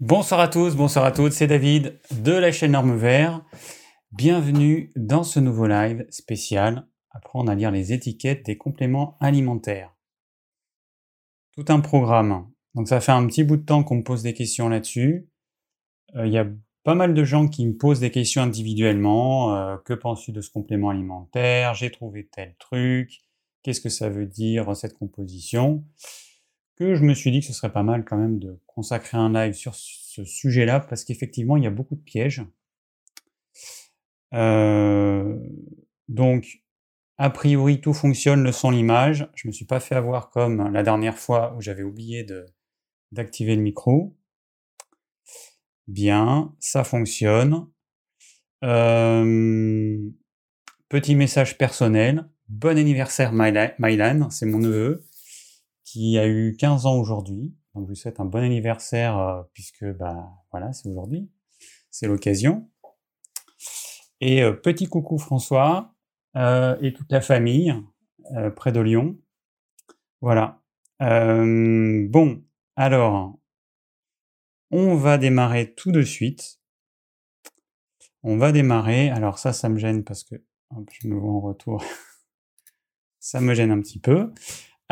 Bonsoir à tous, bonsoir à toutes, c'est David de la chaîne Norme Vert. Bienvenue dans ce nouveau live spécial Apprendre à lire les étiquettes des compléments alimentaires. Tout un programme. Donc ça fait un petit bout de temps qu'on me pose des questions là-dessus. Euh, il y a pas mal de gens qui me posent des questions individuellement. Euh, que penses-tu de ce complément alimentaire? J'ai trouvé tel truc. Qu'est-ce que ça veut dire cette composition? Je me suis dit que ce serait pas mal quand même de consacrer un live sur ce sujet-là parce qu'effectivement il y a beaucoup de pièges. Euh, donc a priori, tout fonctionne, le son, l'image. Je me suis pas fait avoir comme la dernière fois où j'avais oublié d'activer le micro. Bien, ça fonctionne. Euh, petit message personnel. Bon anniversaire Mylan, c'est mon neveu qui a eu 15 ans aujourd'hui. Donc je lui souhaite un bon anniversaire euh, puisque bah voilà, c'est aujourd'hui. C'est l'occasion. Et euh, petit coucou François, euh, et toute la famille près de Lyon. Voilà. Bon, alors, on va démarrer tout de suite. On va démarrer. Alors ça, ça me gêne parce que je me vois en retour. ça me gêne un petit peu.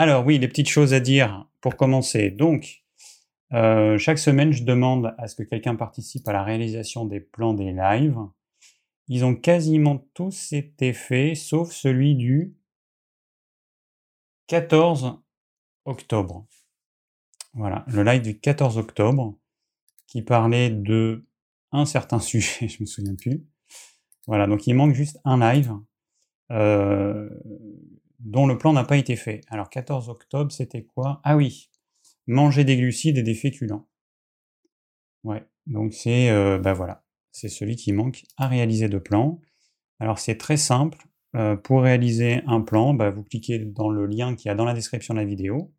Alors oui, les petites choses à dire pour commencer. Donc, chaque semaine, je demande à ce que quelqu'un participe à la réalisation des plans des lives. Ils ont quasiment tous été faits, sauf celui du 14 octobre. Voilà, le live du 14 octobre, qui parlait de un certain sujet, je me souviens plus. Voilà, donc il manque juste un live euh, dont le plan n'a pas été fait. Alors 14 octobre, c'était quoi? Ah oui, manger des glucides et des féculents. Ouais, donc c'est, euh, bah voilà, c'est celui qui manque à réaliser de plan. Alors c'est très simple. Euh, pour réaliser un plan, bah, vous cliquez dans le lien qui a dans la description de la vidéo.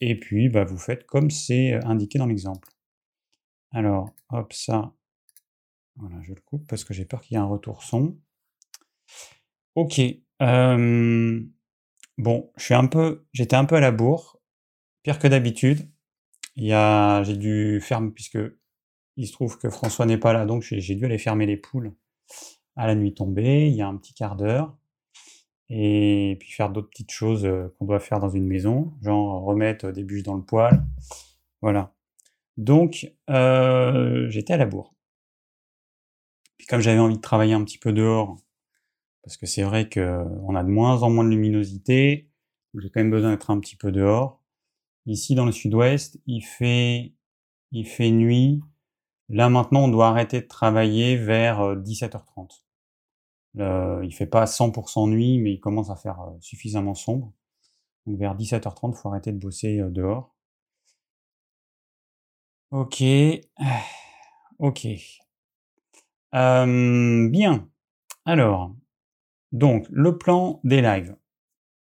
Et puis bah, vous faites comme c'est euh, indiqué dans l'exemple. Alors, hop, ça. Voilà, je le coupe parce que j'ai peur qu'il y ait un retour son. Ok. Euh, bon, je suis un peu, j'étais un peu à la bourre, pire que d'habitude. Il y a, j'ai dû faire puisque il se trouve que François n'est pas là, donc j'ai dû aller fermer les poules à la nuit tombée, il y a un petit quart d'heure, et puis faire d'autres petites choses euh, qu'on doit faire dans une maison, genre remettre des bûches dans le poêle, voilà. Donc, euh, j'étais à la bourre. Puis comme j'avais envie de travailler un petit peu dehors, parce que c'est vrai qu'on a de moins en moins de luminosité, j'ai quand même besoin d'être un petit peu dehors. Ici, dans le sud-ouest, il fait, nuit Là maintenant, on doit arrêter de travailler vers 17h30. Euh, il fait pas 100% nuit, mais il commence à faire euh, suffisamment sombre. Donc vers 17h30, il faut arrêter de bosser euh, dehors. Ok. Ok. bien. Alors, donc, le plan des lives.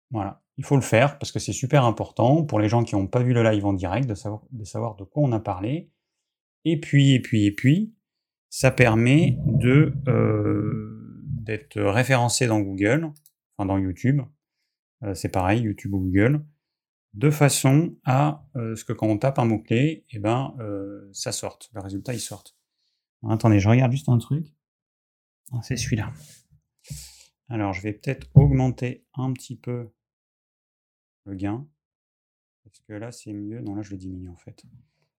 Voilà. Il faut le faire parce que c'est super important pour les gens qui n'ont pas vu le live en direct de savoir, de quoi on a parlé. Et puis, et puis, et puis, ça permet de euh, d'être référencé dans Google, enfin dans YouTube. Euh, c'est pareil, YouTube ou Google, de façon à euh, ce que quand on tape un mot-clé, eh ben, ça sorte, le résultat il sorte. Attendez, je regarde juste un truc. Ah, c'est celui-là. Alors, je vais peut-être augmenter un petit peu le gain. Parce que là, c'est mieux. Non, là, je le diminue en fait.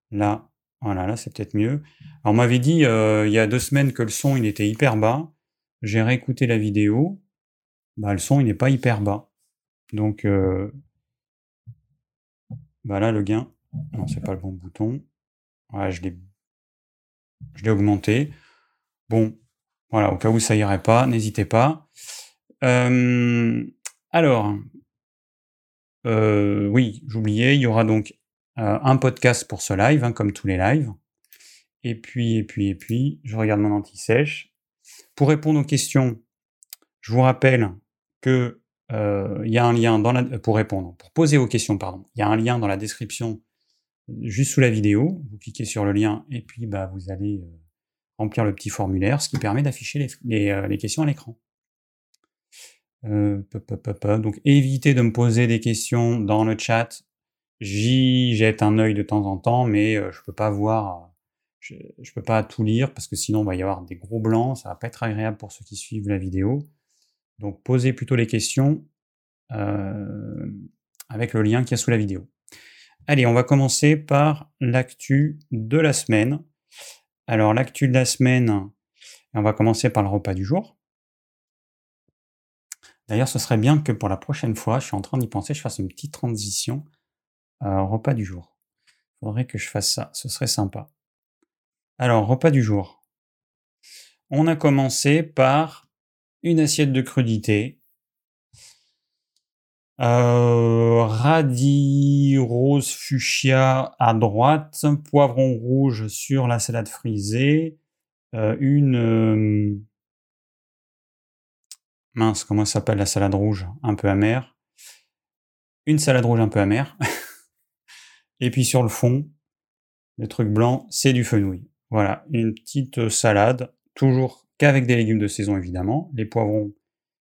Là, voilà, là c'est peut-être mieux. Alors on m'avait dit euh, il y a deux semaines que le son il était hyper bas. J'ai réécouté la vidéo. Bah, le son il n'est pas hyper bas. Donc euh, bah là le gain. Non, c'est pas le bon bouton. Je l'ai je l'ai augmenté. Bon, voilà, au cas où ça irait pas, n'hésitez pas. Euh, alors, oui, j'oubliais, il y aura donc euh, un podcast pour ce live, hein, comme tous les lives. Et puis, et puis, et puis, je regarde mon anti-sèche. Pour répondre aux questions, je vous rappelle que euh, il y a un lien dans la, pour répondre, pour poser aux questions, pardon. Il y a un lien dans la description, juste sous la vidéo. Vous cliquez sur le lien et puis bah, vous allez euh, remplir le petit formulaire, ce qui permet d'afficher les, questions à l'écran. Donc évitez de me poser des questions dans le chat J'y jette un œil de temps en temps, mais je peux pas voir je ne peux pas tout lire parce que sinon il va y avoir des gros blancs, ça va pas être agréable pour ceux qui suivent la vidéo. Donc posez plutôt les questions euh, avec le lien qu'il y a sous la vidéo. Allez, on va commencer par l'actu de la semaine. Alors l'actu de la semaine, on va commencer par le repas du jour. D'ailleurs, ce serait bien que pour la prochaine fois, je suis en train d'y penser, je fasse une petite transition euh, repas du jour. Il faudrait que je fasse ça, ce serait sympa. Alors, repas du jour. On a commencé par une assiette de crudité. Euh, radis rose fuchsia à droite, poivron rouge sur la salade frisée, euh, une euh, mince, comment s'appelle la salade rouge un peu amère, une salade rouge un peu amère, et puis sur le fond, le truc blanc, c'est du fenouil. Voilà, une petite salade, toujours qu'avec des légumes de saison évidemment. Les poivrons,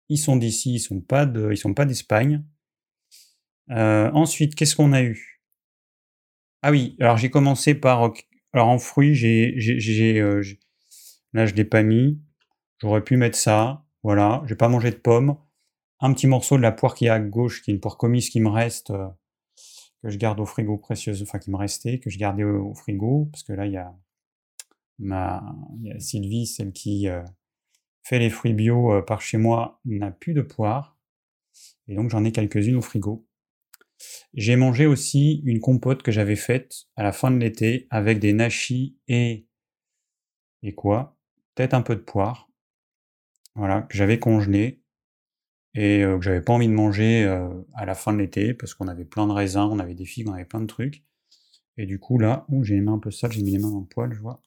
ils sont d'ici, ils sont pas sont pas d'Espagne. Euh, ensuite, qu'est-ce qu'on a eu? Ah oui, alors j'ai commencé par, alors en fruits, j'ai, j'ai, euh, là je l'ai pas mis. J'aurais pu mettre ça. Voilà, j'ai pas mangé de pommes. Un petit morceau de la poire qui est à gauche, qui est une poire commise qui me reste, euh, que je garde au frigo précieuse, enfin qui me restait, que je gardais au frigo, parce que là il y a Ma, Sylvie, celle qui euh, fait les fruits bio euh, par chez moi, n'a plus de poire. Et donc j'en ai quelques-unes au frigo. J'ai mangé aussi une compote que j'avais faite à la fin de l'été avec des nachis et et quoi? Peut-être un peu de poire. Voilà, que j'avais congelé et euh, que j'avais pas envie de manger à la fin de l'été parce qu'on avait plein de raisins, on avait des figues, on avait plein de trucs. Et du coup là, où j'ai les mains un peu sales, j'ai mis les mains dans le poil, je vois.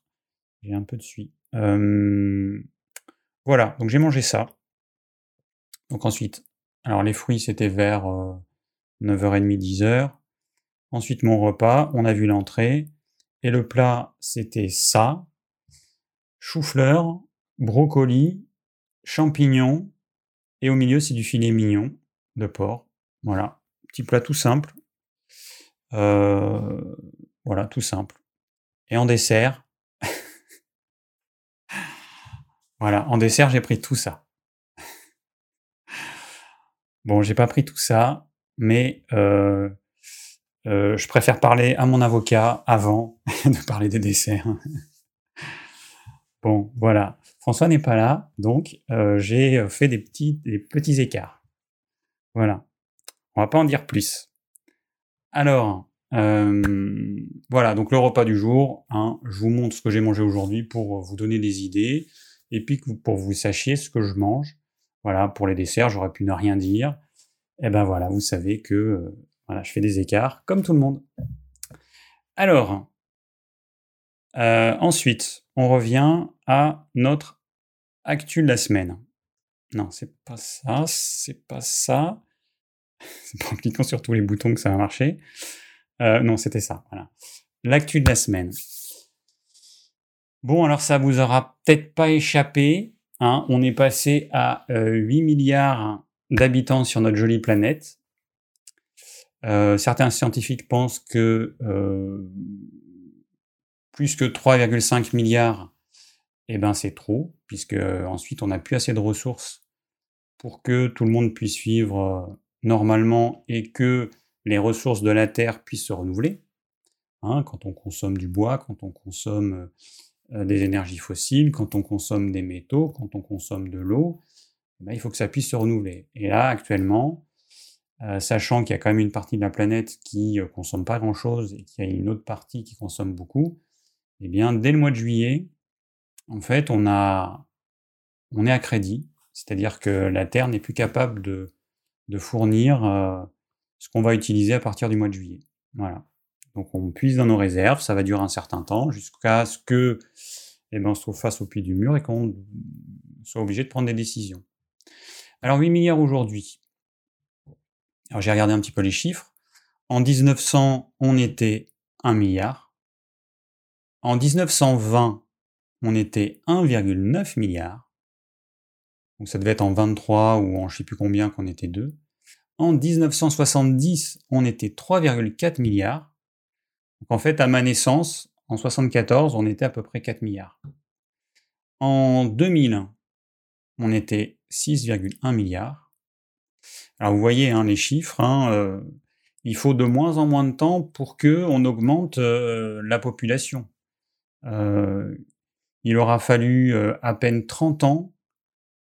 J'ai un peu de suie. voilà, donc j'ai mangé ça. Donc ensuite, alors les fruits c'était vers 9h30, 10h. Ensuite mon repas, on a vu l'entrée. Et le plat c'était ça. Chou-fleur, brocoli, champignons. Et au milieu c'est du filet mignon de porc. Voilà, petit plat tout simple. voilà, tout simple. Et en dessert, voilà, en dessert, j'ai pris tout ça. Bon, j'ai pas pris tout ça, mais euh, euh, je préfère parler à mon avocat avant de parler des desserts. bon, voilà. François n'est pas là, donc euh, j'ai fait des petits, écarts. Voilà. On va pas en dire plus. Alors, voilà, donc le repas du jour. Hein, je vous montre ce que j'ai mangé aujourd'hui pour vous donner des idées et puis pour que vous sachiez ce que je mange. Voilà, pour les desserts, j'aurais pu ne rien dire. Et eh ben voilà, vous savez que euh, voilà, je fais des écarts comme tout le monde. Alors, euh, ensuite, on revient à notre actu de la semaine. Non, c'est pas ça, c'est pas ça. C'est pas en cliquant sur tous les boutons que ça va marcher. Euh, non, c'était ça. Voilà. L'actu de la semaine. Bon, alors ça vous aura peut-être pas échappé. Hein, on est passé à 8 euh, milliards d'habitants sur notre jolie planète. Euh, certains scientifiques pensent que plus que 3,5 milliards, eh ben c'est trop, puisque ensuite on n'a plus assez de ressources pour que tout le monde puisse vivre normalement et que les ressources de la Terre puissent se renouveler. Hein, quand on consomme du bois, quand on consomme euh, des énergies fossiles, quand on consomme des métaux, quand on consomme de l'eau, eh ben, il faut que ça puisse se renouveler. Et là, actuellement, euh, sachant qu'il y a quand même une partie de la planète qui euh, consomme pas grand-chose et qu'il y a une autre partie qui consomme beaucoup, eh bien, dès le mois de juillet, en fait, on, a, on est à crédit, c'est-à-dire que la Terre n'est plus capable de, fournir ce qu'on va utiliser à partir du mois de juillet. Voilà. Donc on puise dans nos réserves, ça va durer un certain temps jusqu'à ce que eh ben, on se trouve face au pied du mur et qu'on soit obligé de prendre des décisions. Alors 8 milliards aujourd'hui. Alors j'ai regardé un petit peu les chiffres. En 1900, on était 1 milliard. En 1920, on était 1,9 milliard. Donc ça devait être en 23 ou en je sais plus combien qu'on était 2. En 1970, on était 3,4 milliards. Donc en fait, à ma naissance, En 74, on était à peu près 4 milliards. En 2000, on était 6,1 milliards. Alors vous voyez hein, les chiffres, hein, euh, il faut de moins en moins de temps pour que on augmente euh, la population. Euh, il aura fallu à peine 30 ans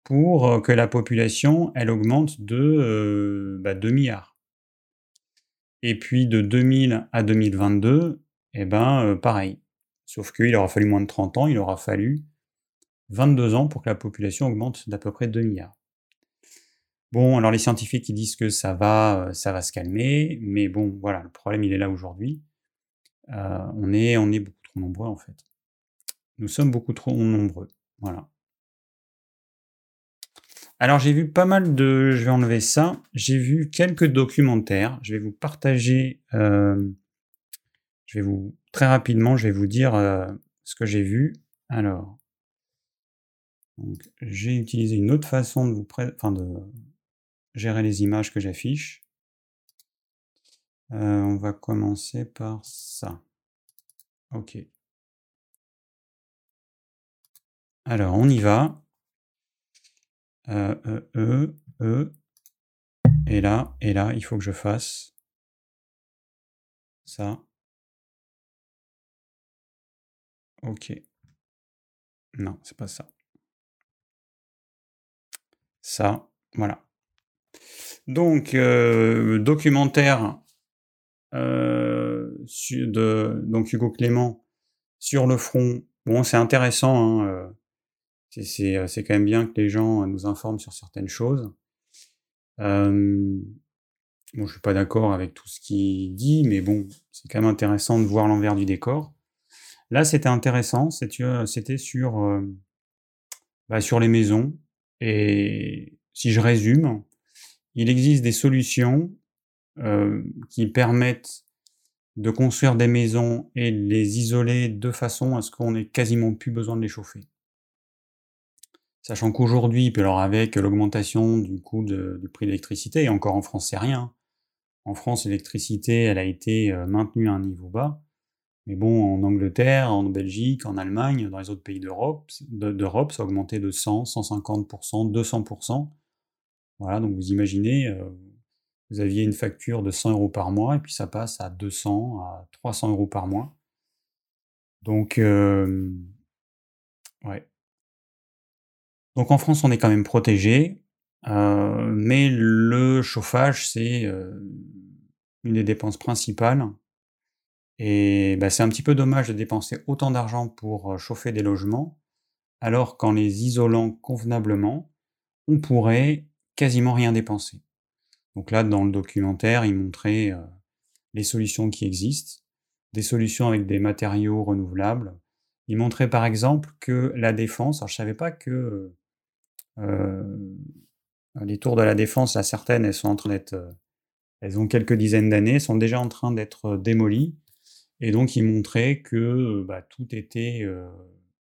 pour que la population elle augmente de 2 bah, milliards. Et puis de 2000 à 2022, eh ben pareil. Sauf qu'il aura fallu moins de 30 ans, il aura fallu 22 ans pour que la population augmente d'à peu près 2 milliards. Bon, alors les scientifiques disent que ça va, euh, ça va se calmer, mais bon, voilà, le problème il est là aujourd'hui. Euh, on, est, on est beaucoup trop nombreux en fait. Nous sommes beaucoup trop nombreux. Voilà. Alors j'ai vu pas mal de... Je vais enlever ça. J'ai vu quelques documentaires. Je vais vous partager... Euh, je vais vous... Très rapidement, je vais vous dire ce que j'ai vu. Alors, j'ai utilisé une autre façon de vous de gérer les images que j'affiche. Euh, on va commencer par ça. Ok. Alors, on y va. E, e. Et là, et là, il faut que je fasse ça. Ok. Non, c'est pas ça ça, voilà. Donc, documentaire de donc Hugo Clément sur le front. Bon, c'est intéressant. Hein, c'est quand même bien que les gens nous informent sur certaines choses. bon, je suis pas d'accord avec tout ce qu'il dit, mais bon, c'est quand même intéressant de voir l'envers du décor. Là, c'était intéressant. C'était sur bah, sur les maisons, et si je résume, il existe des solutions euh, qui permettent de construire des maisons et les isoler de façon à ce qu'on ait quasiment plus besoin de les chauffer. Sachant qu'aujourd'hui, alors avec l'augmentation du coût du prix de l'électricité, et encore en France c'est rien, en France l'électricité elle a été euh, maintenue à un niveau bas, mais bon, en Angleterre, en Belgique, en Allemagne, dans les autres pays d'Europe, ça a augmenté de 100, 150%, 200%. Voilà, donc vous imaginez, euh, vous aviez une facture de 100 euros par mois, et puis ça passe à 200, à 300 euros par mois. Donc, euh, ouais. Donc en France, on est quand même protégé, euh, mais le chauffage, c'est une des dépenses principales et bah, c'est un petit peu dommage de dépenser autant d'argent pour chauffer des logements, alors qu'en les isolant convenablement, on pourrait quasiment rien dépenser. Donc là, dans le documentaire, il montrait les solutions qui existent, des solutions avec des matériaux renouvelables. Il montrait par exemple que la défense, alors je savais pas que les tours de la défense, là, certaines, elles sont en train d'être, elles ont quelques dizaines d'années, sont déjà en train d'être démolies et donc, il montrait que bah, tout était,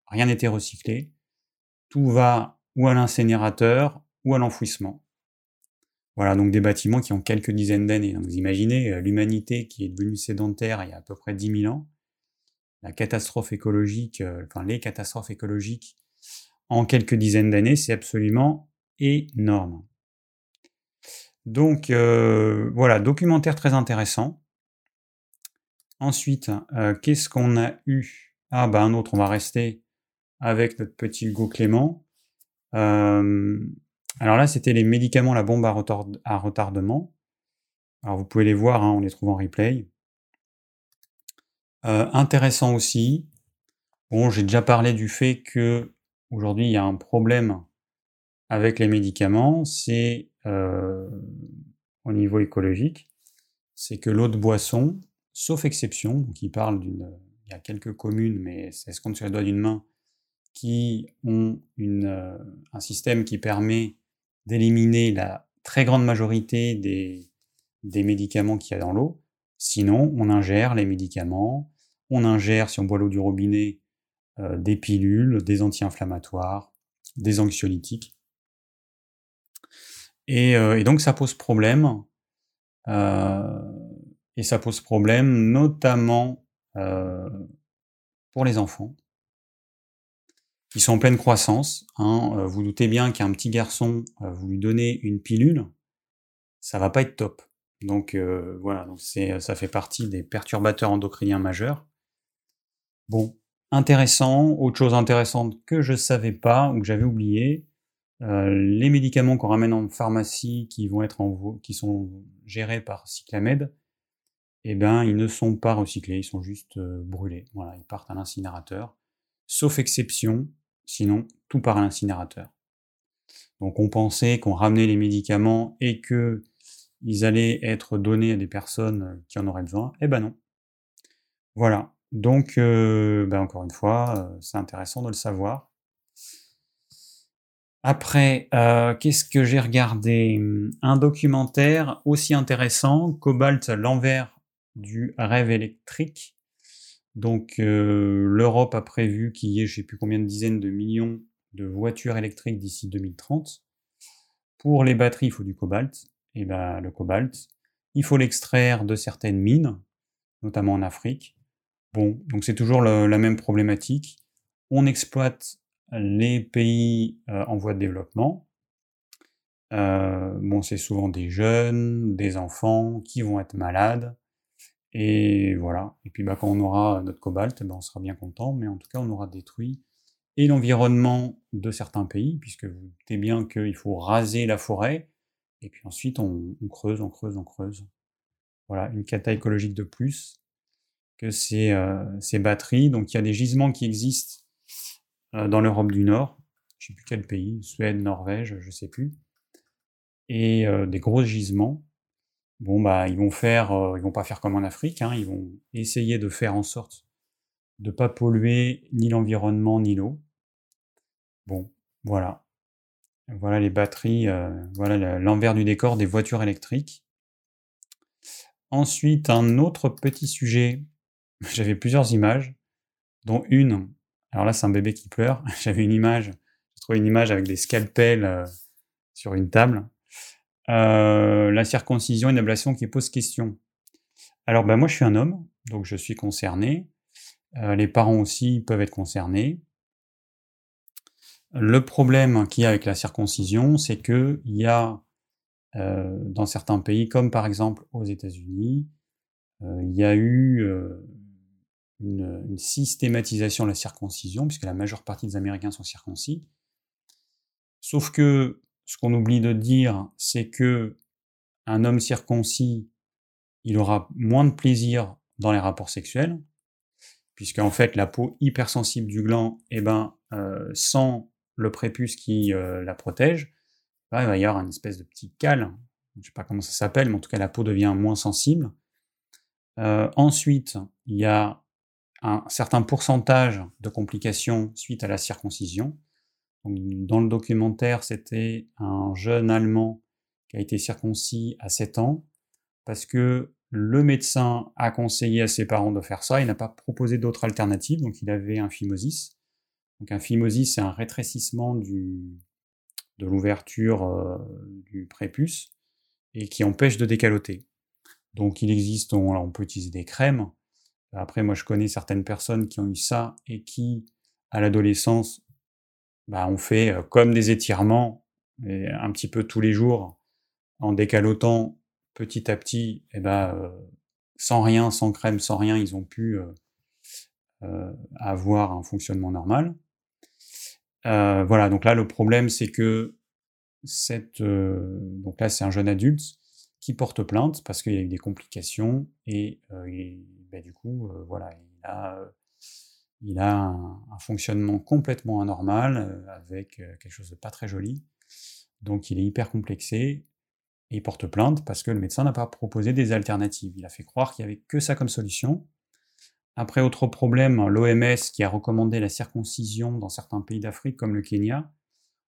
rien n'était recyclé. Tout va ou à l'incinérateur ou à l'enfouissement. Voilà, donc des bâtiments qui ont quelques dizaines d'années. vous imaginez l'humanité qui est devenue sédentaire il y a à peu près 10 000 ans, la catastrophe écologique, enfin les catastrophes écologiques en quelques dizaines d'années, c'est absolument énorme. Donc voilà, documentaire très intéressant. Ensuite, euh, qu'est-ce qu'on a eu? Ah, bah un autre, on va rester avec notre petit Hugo Clément. Euh, alors là, c'était les médicaments, la bombe à, retardement. Alors vous pouvez les voir, hein, on les trouve en replay. Euh, intéressant aussi. Bon, j'ai déjà parlé du fait que aujourd'hui il y a un problème avec les médicaments, c'est au niveau écologique, c'est que l'eau de boisson, sauf exception, donc il parle d'une, il y a quelques communes, mais c'est ce sur les doigts d'une main, qui ont une, euh, un système qui permet d'éliminer la très grande majorité des, des médicaments qu'il y a dans l'eau. Sinon, on ingère les médicaments, on ingère, si on boit l'eau du robinet, euh, des pilules, des anti-inflammatoires, des anxiolytiques. Et, euh, et, donc ça pose problème. Euh, et ça pose problème, notamment euh, pour les enfants. Ils sont en pleine croissance. Hein. Euh, vous doutez bien qu'un petit garçon, vous lui donnez une pilule, ça va pas être top. Donc euh, voilà, donc ça fait partie des perturbateurs endocriniens majeurs. Bon, intéressant. Autre chose intéressante que je savais pas ou que j'avais oublié, les médicaments qu'on ramène en pharmacie qui vont être qui sont gérés par Cyclamed, eh ben ils ne sont pas recyclés, ils sont juste brûlés. Voilà, ils partent à l'incinérateur. Sauf exception, Sinon, tout part à l'incinérateur. Donc on pensait qu'on ramenait les médicaments et que ils allaient être donnés à des personnes qui en auraient besoin. Eh ben non. Voilà. Donc, euh, ben encore une fois, euh, c'est intéressant de le savoir. Après, euh, qu'est-ce que j'ai regardé? Un documentaire aussi intéressant, Cobalt, l'envers du rêve électrique, donc euh, l'Europe a prévu qu'il y ait je ne sais plus combien de dizaines de millions de voitures électriques d'ici 2030. Pour les batteries, il faut du cobalt. Et ben le cobalt, il faut l'extraire de certaines mines, notamment en Afrique. Bon, donc c'est toujours la même problématique. On exploite les pays euh, en voie de développement. Euh, bon, c'est souvent des jeunes, des enfants qui vont être malades, et voilà. Et puis bah, quand on aura notre cobalt, bah, on sera bien content, mais en tout cas, on aura détruit et l'environnement de certains pays, puisque vous doutez bien qu'il faut raser la forêt, et puis ensuite on, creuse, on creuse, on creuse. Voilà, une cata écologique de plus euh, ces batteries. Donc il y a des gisements qui existent euh, dans l'Europe du Nord, je ne sais plus quel pays, Suède, Norvège, je ne sais plus, et euh, des gros gisements bon bah ils vont faire, ils vont pas faire comme en Afrique, hein, ils vont essayer de faire en sorte de pas polluer ni l'environnement ni l'eau. Bon, voilà, voilà les batteries, voilà l'envers du décor des voitures électriques. Ensuite, un autre petit sujet, j'avais plusieurs images, dont une, alors là c'est un bébé qui pleure, j'avais une image, j'ai trouvé une image avec des scalpels euh, sur une table, euh, la circoncision, une ablation qui pose question. Alors ben moi je suis un homme, donc je suis concerné. Euh, les parents aussi peuvent être concernés. Le problème qu'il y a avec la circoncision, c'est que il y a dans certains pays, comme par exemple aux États-Unis, il y a eu une, une, systématisation de la circoncision, puisque la majeure partie des Américains sont circoncis. Sauf que ce qu'on oublie de dire, c'est que un homme circoncis, il aura moins de plaisir dans les rapports sexuels, puisque en fait la peau hypersensible du gland, eh ben, euh, sans le prépuce qui euh, la protège, bah, il va y avoir une espèce de petit cal, je ne sais pas comment ça s'appelle, mais en tout cas la peau devient moins sensible. Euh, ensuite, il y a un certain pourcentage de complications suite à la circoncision dans le documentaire, c'était un jeune Allemand qui a été circoncis à 7 ans parce que le médecin a conseillé à ses parents de faire ça. Il n'a pas proposé d'autres alternatives, donc il avait un phimosis. Donc un phimosis, c'est un rétrécissement du, de l'ouverture euh, du prépuce et qui empêche de décaloter. Donc il existe, on, on peut utiliser des crèmes. Après, moi je connais certaines personnes qui ont eu ça et qui, à l'adolescence, bah, on fait euh, comme des étirements, et un petit peu tous les jours, en décalotant petit à petit, et ben, euh, sans rien, sans crème, sans rien, ils ont pu euh, avoir un fonctionnement normal. voilà, donc là le problème c'est que cette, donc là c'est un jeune adulte qui porte plainte parce qu'il y a eu des complications et, bah, du coup voilà il a il a un, fonctionnement complètement anormal, euh, avec euh, quelque chose de pas très joli. Donc il est hyper complexé, et il porte plainte parce que le médecin n'a pas proposé des alternatives. Il a fait croire qu'il n'y avait que ça comme solution. Après, autre problème, l'OMS qui a recommandé la circoncision dans certains pays d'Afrique comme le Kenya,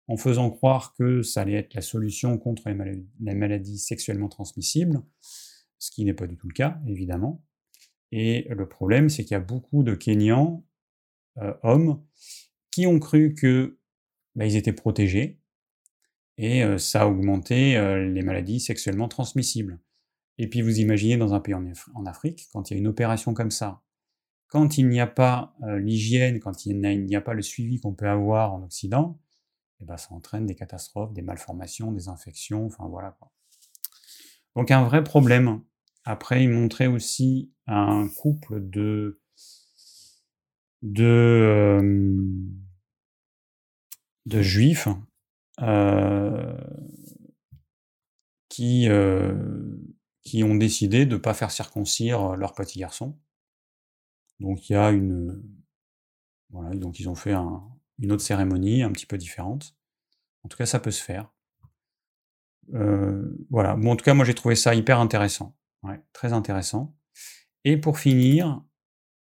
en faisant croire que ça allait être la solution contre les maladies, sexuellement transmissibles, ce qui n'est pas du tout le cas, évidemment. Et le problème, c'est qu'il y a beaucoup de Kenyans euh, hommes qui ont cru que bah, étaient protégés et euh, ça a augmenté euh, les maladies sexuellement transmissibles. Et puis vous imaginez dans un pays en, Afrique, quand il y a une opération comme ça, quand il n'y a pas l'hygiène, quand il n'y a, pas le suivi qu'on peut avoir en Occident, eh ben, ça entraîne des catastrophes, des malformations, des infections, enfin voilà. Donc un vrai problème. Après, il montrait aussi un couple de de, euh, juifs euh, qui, qui ont décidé de ne pas faire circoncire leur petit garçon. Donc il y a une. Voilà, donc ils ont fait une autre cérémonie un petit peu différente. En tout cas, ça peut se faire. Euh, voilà. Bon, en tout cas, moi j'ai trouvé ça hyper intéressant. Très intéressant. Et pour finir,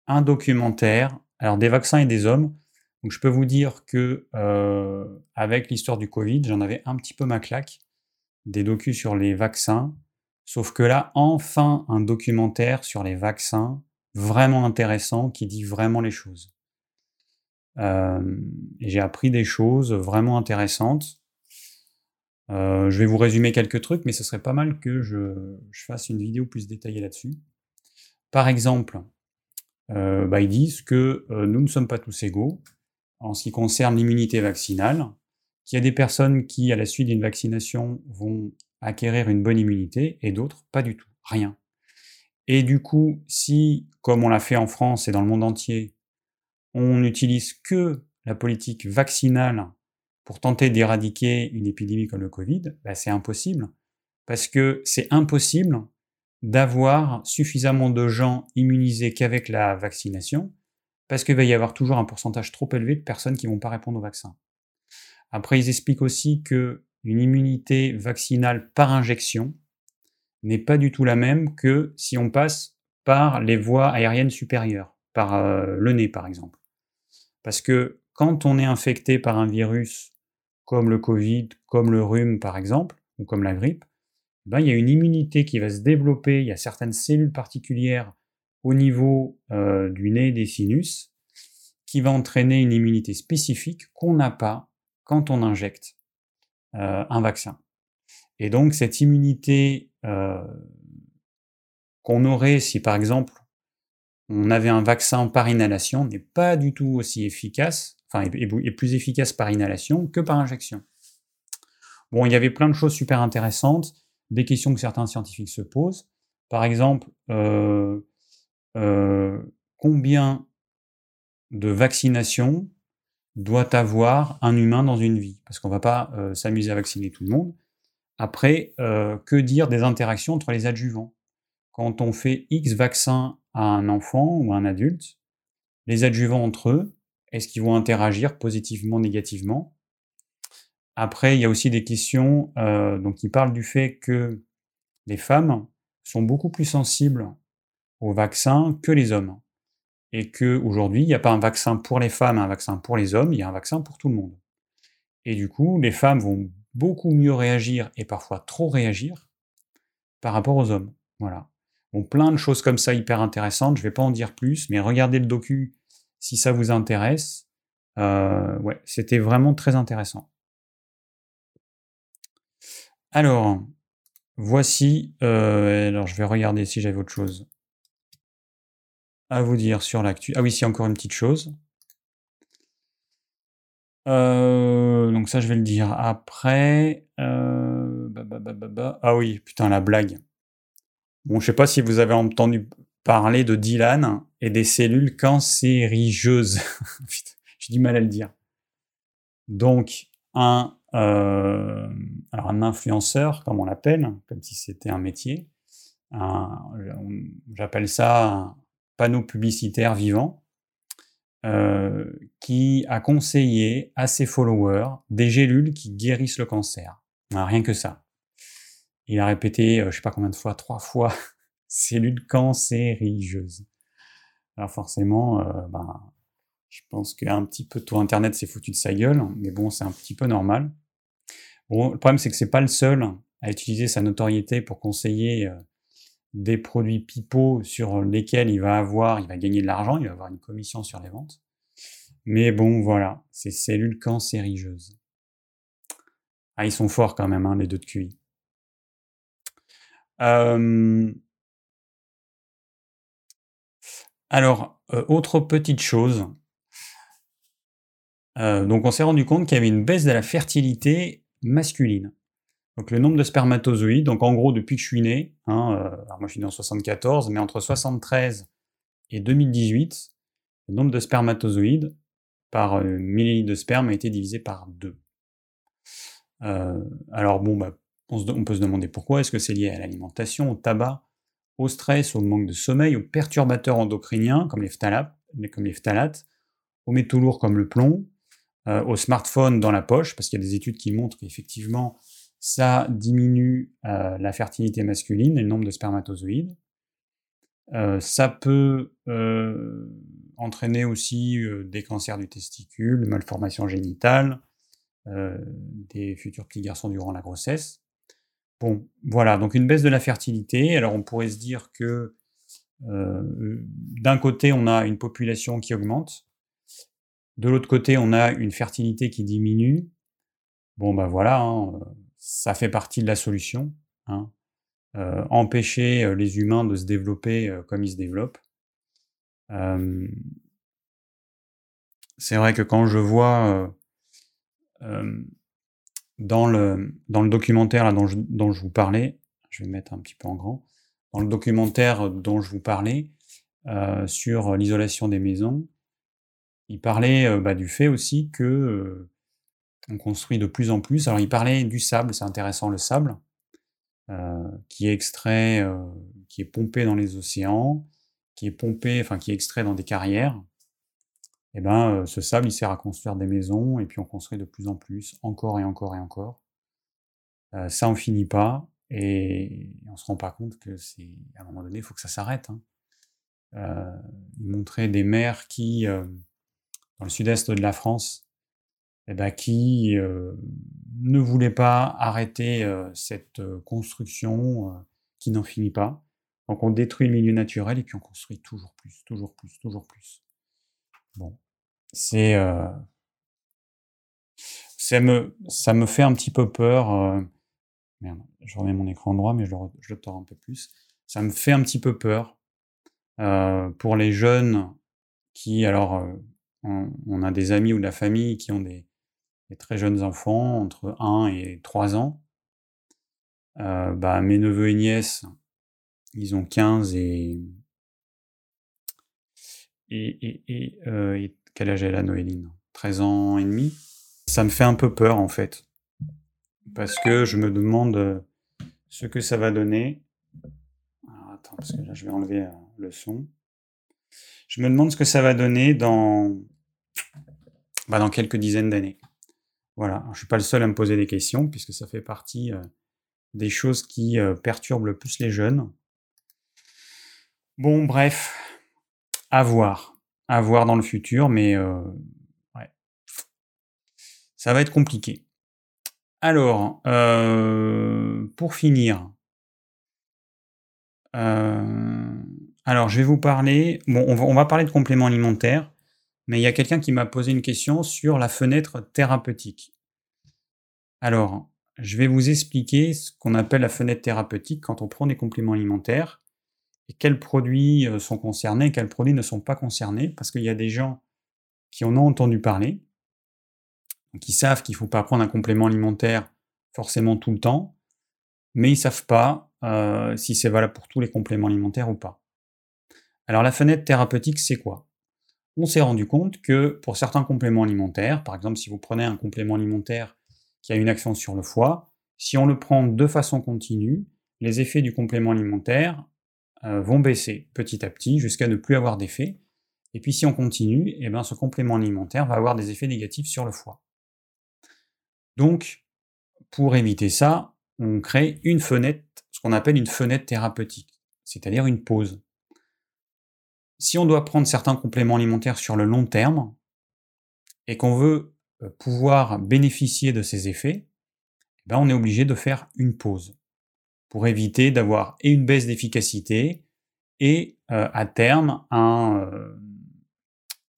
un documentaire. Alors des vaccins et des hommes. Je peux vous dire que euh, avec l'histoire du Covid, j'en avais un petit peu ma claque. Des docus sur les vaccins. Sauf que là, enfin, un documentaire sur les vaccins vraiment intéressant qui dit vraiment les choses. Euh, j'ai appris des choses vraiment intéressantes. Euh, je vais vous résumer quelques trucs, mais ce serait pas mal que je, fasse une vidéo plus détaillée là-dessus. Par exemple, euh, bah, ils disent que nous ne sommes pas tous égaux en ce qui concerne l'immunité vaccinale, qu'il y a des personnes qui, à la suite d'une vaccination, vont acquérir une bonne immunité et d'autres pas du tout, rien. Et du coup, si, comme on l'a fait en France et dans le monde entier, on n'utilise que la politique vaccinale pour tenter d'éradiquer une épidémie comme le Covid, bah, c'est impossible. Parce que c'est impossible d'avoir suffisamment de gens immunisés qu'avec la vaccination, parce qu'il va y avoir toujours un pourcentage trop élevé de personnes qui ne vont pas répondre au vaccin. Après, ils expliquent aussi que une immunité vaccinale par injection, n'est pas du tout la même que si on passe par les voies aériennes supérieures, par euh, le nez par exemple. Parce que quand on est infecté par un virus comme le Covid, comme le rhume par exemple, ou comme la grippe, ben, il y a une immunité qui va se développer, il y a certaines cellules particulières au niveau euh, du nez et des sinus qui va entraîner une immunité spécifique qu'on n'a pas quand on injecte euh, un vaccin. Et donc cette immunité euh, qu'on aurait si par exemple on avait un vaccin par inhalation n'est pas du tout aussi efficace, enfin est, plus efficace par inhalation que par injection. Bon, il y avait plein de choses super intéressantes, des questions que certains scientifiques se posent. Par exemple, euh, euh, combien de vaccinations doit avoir un humain dans une vie? Parce qu'on ne va pas s'amuser à vacciner tout le monde. Après, euh, que dire des interactions entre les adjuvants? Quand on fait X vaccins à un enfant ou un adulte, les adjuvants entre eux, est-ce qu'ils vont interagir positivement, négativement? Après, il y a aussi des questions euh, donc, qui parlent du fait que les femmes sont beaucoup plus sensibles aux vaccins que les hommes. Et qu'aujourd'hui, il n'y a pas un vaccin pour les femmes, un vaccin pour les hommes, il y a un vaccin pour tout le monde. Et du coup, les femmes vont beaucoup mieux réagir et parfois trop réagir par rapport aux hommes. Voilà. Bon, plein de choses comme ça hyper intéressantes. Je ne vais pas en dire plus, mais regardez le docu si ça vous intéresse. Euh, ouais, c'était vraiment très intéressant. Alors, voici. Euh, alors, je vais regarder si j'avais autre chose à vous dire sur l'actu. Ah oui, c'est encore une petite chose. Euh, donc ça, je vais le dire après. Ah oui, putain, la blague. Bon, je sais pas si vous avez entendu parler de Dylan et des cellules cancérigeuses. J'ai du mal à le dire. Donc, un, euh, alors un influenceur, comme on l'appelle, comme si c'était un métier. J'appelle ça un panneau publicitaire vivant. Euh, qui a conseillé à ses followers des gélules qui guérissent le cancer. rien que ça. Il a répété, euh, je sais pas combien de fois, trois fois, cellules cancérigeuses. Alors forcément, euh, ben, je pense qu'un petit peu tout Internet s'est foutu de sa gueule, mais bon, c'est un petit peu normal. Bon, le problème, c'est que c'est pas le seul à utiliser sa notoriété pour conseiller des produits pipeaux sur lesquels il va avoir, il va gagner de l'argent, il va avoir une commission sur les ventes. Mais bon, voilà, ces cellules cancérigeuses. Ah, ils sont forts quand même, hein, les deux de QI. Alors, autre petite chose. Donc, on s'est rendu compte qu'il y avait une baisse de la fertilité masculine. Donc, le nombre de spermatozoïdes, donc en gros, depuis que je suis né, hein, alors moi je suis né en 74, mais entre 73 et 2018, le nombre de spermatozoïdes par millilitre de sperme a été divisé par 2. alors bon, bah, on, peut se demander pourquoi. Est-ce que c'est lié à l'alimentation, au tabac, au stress, au manque de sommeil, aux perturbateurs endocriniens comme les phtalates, aux métaux lourds comme le plomb, euh, au smartphone dans la poche, parce qu'il y a des études qui montrent qu'effectivement ça diminue euh, la fertilité masculine et le nombre de spermatozoïdes. Euh, ça peut entraîner aussi des cancers du testicule, des malformations génitales, des futurs petits garçons durant la grossesse. Bon, voilà, donc une baisse de la fertilité. Alors on pourrait se dire que euh, d'un côté, on a une population qui augmente, de l'autre côté, on a une fertilité qui diminue. Bon, ben voilà, hein, ça fait partie de la solution. Hein. Euh, empêcher euh, les humains de se développer comme ils se développent. c'est vrai que quand je vois dans le, dans le documentaire là, dont, je, dont je vous parlais, je vais mettre un petit peu en grand, dans le documentaire dont je vous parlais euh, sur l'isolation des maisons, il parlait euh, bah, du fait aussi que euh, on construit de plus en plus. Alors il parlait du sable, c'est intéressant le sable, qui est extrait, qui est pompé dans les océans, qui est pompé, enfin qui est extrait dans des carrières, eh ben, ce sable, il sert à construire des maisons, et puis on construit de plus en plus, encore et encore et encore. ça, on finit pas, et on se rend pas compte que c'est, à un moment donné, il faut que ça s'arrête. Hein. il montrait des maires qui, dans le sud-est de la France, eh ben, qui ne voulaient pas arrêter cette construction qui n'en finit pas. Donc on détruit le milieu naturel et puis on construit toujours plus, toujours plus, toujours plus. Bon, c'est euh, ça me ça me fait un petit peu peur. Euh, je remets mon écran droit, mais je le, je le tords un peu plus. Ça me fait un petit peu peur euh, pour les jeunes qui, alors, on, a des amis ou de la famille qui ont des, très jeunes enfants, entre 1 et 3 ans. bah, mes neveux et nièces, ils ont 15 et et, euh, et, quel âge est la Noéline? 13 ans et demi? Ça me fait un peu peur en fait. Parce que je me demande euh, ce que ça va donner. attends, parce que là je vais enlever euh, le son. Je me demande ce que ça va donner dans, bah, dans quelques dizaines d'années. Voilà, je ne suis pas le seul à me poser des questions, puisque ça fait partie des choses qui perturbent le plus les jeunes. Bon, bref, à voir. À voir dans le futur, mais euh. Ça va être compliqué. Alors, euh, pour finir, euh, alors je vais vous parler. Bon, on va, on va parler de compléments alimentaires, mais il y a quelqu'un qui m'a posé une question sur la fenêtre thérapeutique. Alors, je vais vous expliquer ce qu'on appelle la fenêtre thérapeutique quand on prend des compléments alimentaires quels produits euh, sont concernés, quels produits ne sont pas concernés, parce qu'il y a des gens qui en ont entendu parler, qui savent qu'il ne faut pas prendre un complément alimentaire forcément tout le temps, mais ils ne savent pas euh, si c'est valable pour tous les compléments alimentaires ou pas. Alors la fenêtre thérapeutique, c'est quoi? On s'est rendu compte que pour certains compléments alimentaires, par exemple si vous prenez un complément alimentaire qui a une action sur le foie, si on le prend de façon continue, les effets du complément alimentaire vont baisser petit à petit jusqu'à ne plus avoir d'effet. Et puis si on continue, eh ben, ce complément alimentaire va avoir des effets négatifs sur le foie. Donc, pour éviter ça, on crée une fenêtre, ce qu'on appelle une fenêtre thérapeutique, c'est-à-dire une pause. Si on doit prendre certains compléments alimentaires sur le long terme et qu'on veut euh, pouvoir bénéficier de ces effets, eh ben on est obligé de faire une pause pour éviter d'avoir une baisse d'efficacité et euh, à terme un, euh,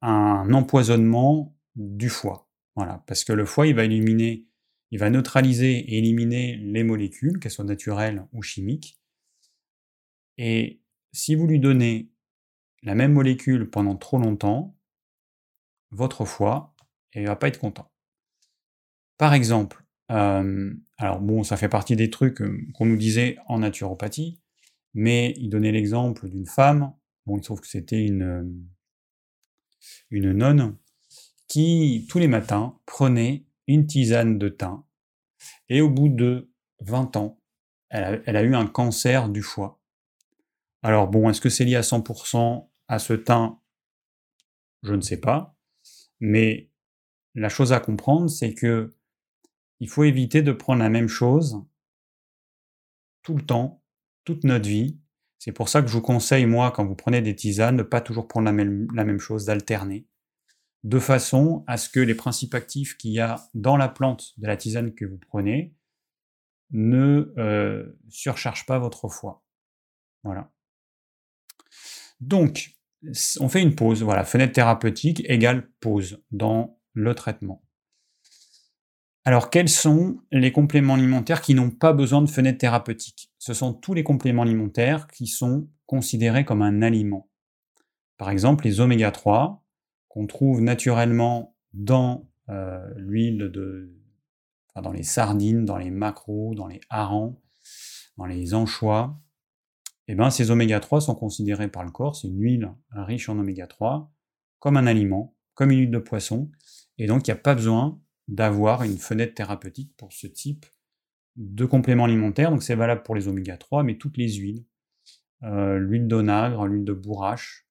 un empoisonnement du foie. Voilà, parce que le foie, il va éliminer, il va neutraliser et éliminer les molécules, qu'elles soient naturelles ou chimiques. Et si vous lui donnez la même molécule pendant trop longtemps, votre foie, et il va pas être content. Par exemple, euh, alors bon, ça fait partie des trucs euh, qu'on nous disait en naturopathie, mais il donnait l'exemple d'une femme, bon, il trouve que c'était une, euh, une nonne, qui tous les matins prenait une tisane de thym, et au bout de 20 ans, elle a, eu un cancer du foie. Alors bon, est-ce que c'est lié à 100% à ce thym? Je ne sais pas. Mais la chose à comprendre, c'est que il faut éviter de prendre la même chose tout le temps, toute notre vie. C'est pour ça que je vous conseille, moi, quand vous prenez des tisanes, de ne pas toujours prendre la même, chose, d'alterner, de façon à ce que les principes actifs qu'il y a dans la plante de la tisane que vous prenez ne euh, surcharge pas votre foie. Voilà. Donc, on fait une pause. Voilà, fenêtre thérapeutique égale pause dans le traitement. Alors, quels sont les compléments alimentaires qui n'ont pas besoin de fenêtre thérapeutique Ce sont tous les compléments alimentaires qui sont considérés comme un aliment. Par exemple, les oméga 3, qu'on trouve naturellement dans euh, l'huile de, dans les sardines, dans les maquereaux, dans les harengs, dans les anchois, eh ben, ces oméga 3 sont considérés par le corps, c'est une huile riche en oméga 3, comme un aliment, comme une huile de poisson, et donc il n'y a pas besoin d'avoir une fenêtre thérapeutique pour ce type de complément alimentaire. Donc c'est valable pour les oméga 3, mais toutes les huiles. Euh, l'huile d'onagre, l'huile de bourrache,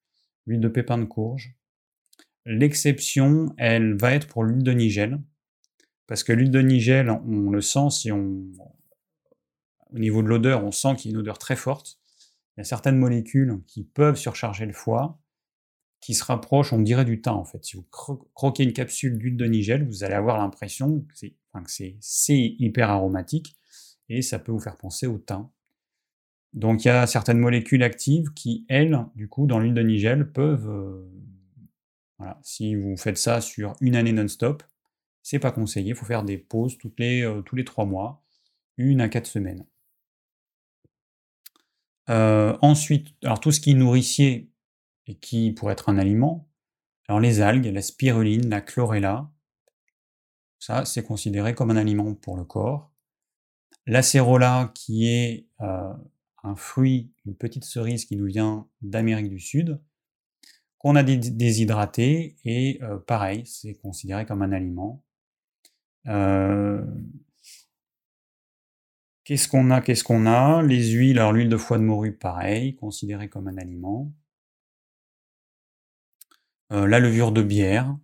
l'huile de pépin de courge. L'exception, elle va être pour l'huile de nigel, parce que l'huile de nigel, on le sent si on. Au niveau de l'odeur, on sent qu'il y a une odeur très forte. Il y a certaines molécules qui peuvent surcharger le foie, qui se rapprochent, on dirait du thym en fait. Si vous croquez une capsule d'huile de nigel, vous allez avoir l'impression que c'est hyper aromatique et ça peut vous faire penser au thym. Donc il y a certaines molécules actives qui, elles, du coup, dans l'huile de nigel, peuvent. Euh, si vous faites ça sur une année non-stop, c'est pas conseillé, il faut faire des pauses euh, tous les trois mois, une à quatre semaines. Euh, ensuite, alors tout ce qui est nourricier qui pourrait être un aliment, alors les algues, la spiruline, la chlorella, ça c'est considéré comme un aliment pour le corps. L'acérola qui est euh, un fruit, une petite cerise qui nous vient d'Amérique du Sud, qu'on a déshydraté et pareil, c'est considéré comme un aliment. Euh, qu'est-ce qu'on a Qu'est-ce qu'on a? Les huiles, alors l'huile de foie de morue, pareil, considérée comme un aliment. Euh, la levure de bière.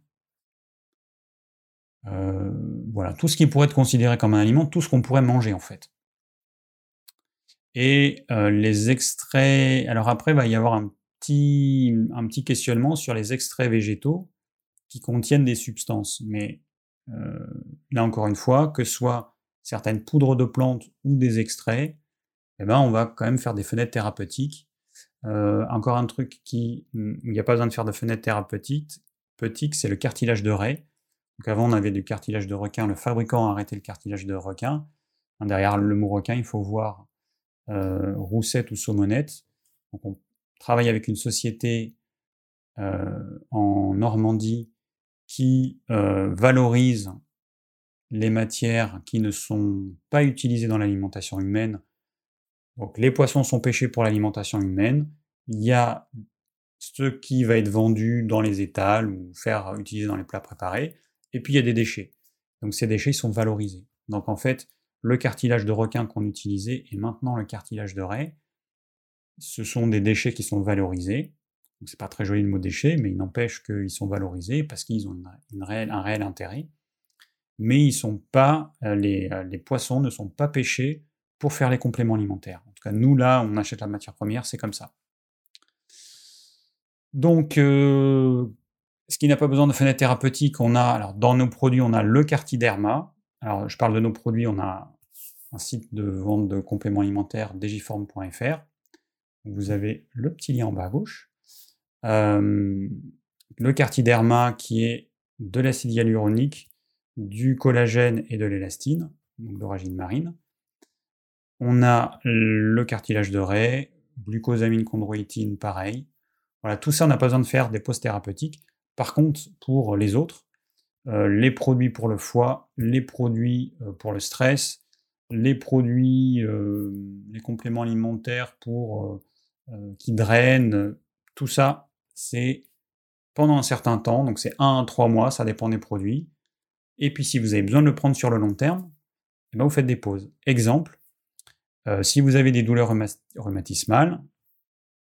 Euh, voilà, tout ce qui pourrait être considéré comme un aliment, tout ce qu'on pourrait manger en fait. Et les extraits, alors après, il va y avoir un petit, un petit questionnement sur les extraits végétaux qui contiennent des substances. Mais euh, là encore une fois, que ce soit certaines poudres de plantes ou des extraits, eh ben, on va quand même faire des fenêtres thérapeutiques. Euh, encore un truc qui, il n'y a pas besoin de faire de fenêtres thérapeutiques, c'est le cartilage de raie. Avant, on avait du cartilage de requin. Le fabricant a arrêté le cartilage de requin. Derrière le mot requin, il faut voir euh, roussette ou saumonette. Donc on travaille avec une société en Normandie qui euh, valorise les matières qui ne sont pas utilisées dans l'alimentation humaine. Donc les poissons sont pêchés pour l'alimentation humaine. Il y a ce qui va être vendu dans les étals ou faire utiliser dans les plats préparés. Et puis il y a des déchets. Donc ces déchets sont valorisés. Donc en fait, le cartilage de requin qu'on utilisait et maintenant le cartilage de raie, ce sont des déchets qui sont valorisés c'est pas très joli le mot déchet, mais il n'empêche qu'ils sont valorisés parce qu'ils ont un réel intérêt. Mais ils sont pas, euh, euh, les, poissons ne sont pas pêchés pour faire les compléments alimentaires. Nous là, on achète la matière première, c'est comme ça. Donc, euh, ce qui n'a pas besoin de fenêtre thérapeutique, on a, alors dans nos produits, on a le cartiderma. Alors, je parle de nos produits, on a un site de vente de compléments alimentaires, digiform.fr. Vous avez le petit lien en bas à gauche. Euh, le cartiderma qui est de l'acide hyaluronique, du collagène et de l'élastine, donc d'origine marine. On a le cartilage de raie, glucosamine chondroïtine, pareil. Voilà, tout ça, on n'a pas besoin de faire des pauses thérapeutiques. Par contre, pour les autres, euh, les produits pour le foie, les produits euh, pour le stress, les produits, euh, les compléments alimentaires qui drainent, tout ça, c'est pendant un certain temps, donc c'est 1 à 3 mois, ça dépend des produits. Et puis si vous avez besoin de le prendre sur le long terme, eh ben, vous faites des pauses. Exemple, si vous avez des douleurs rhumatismales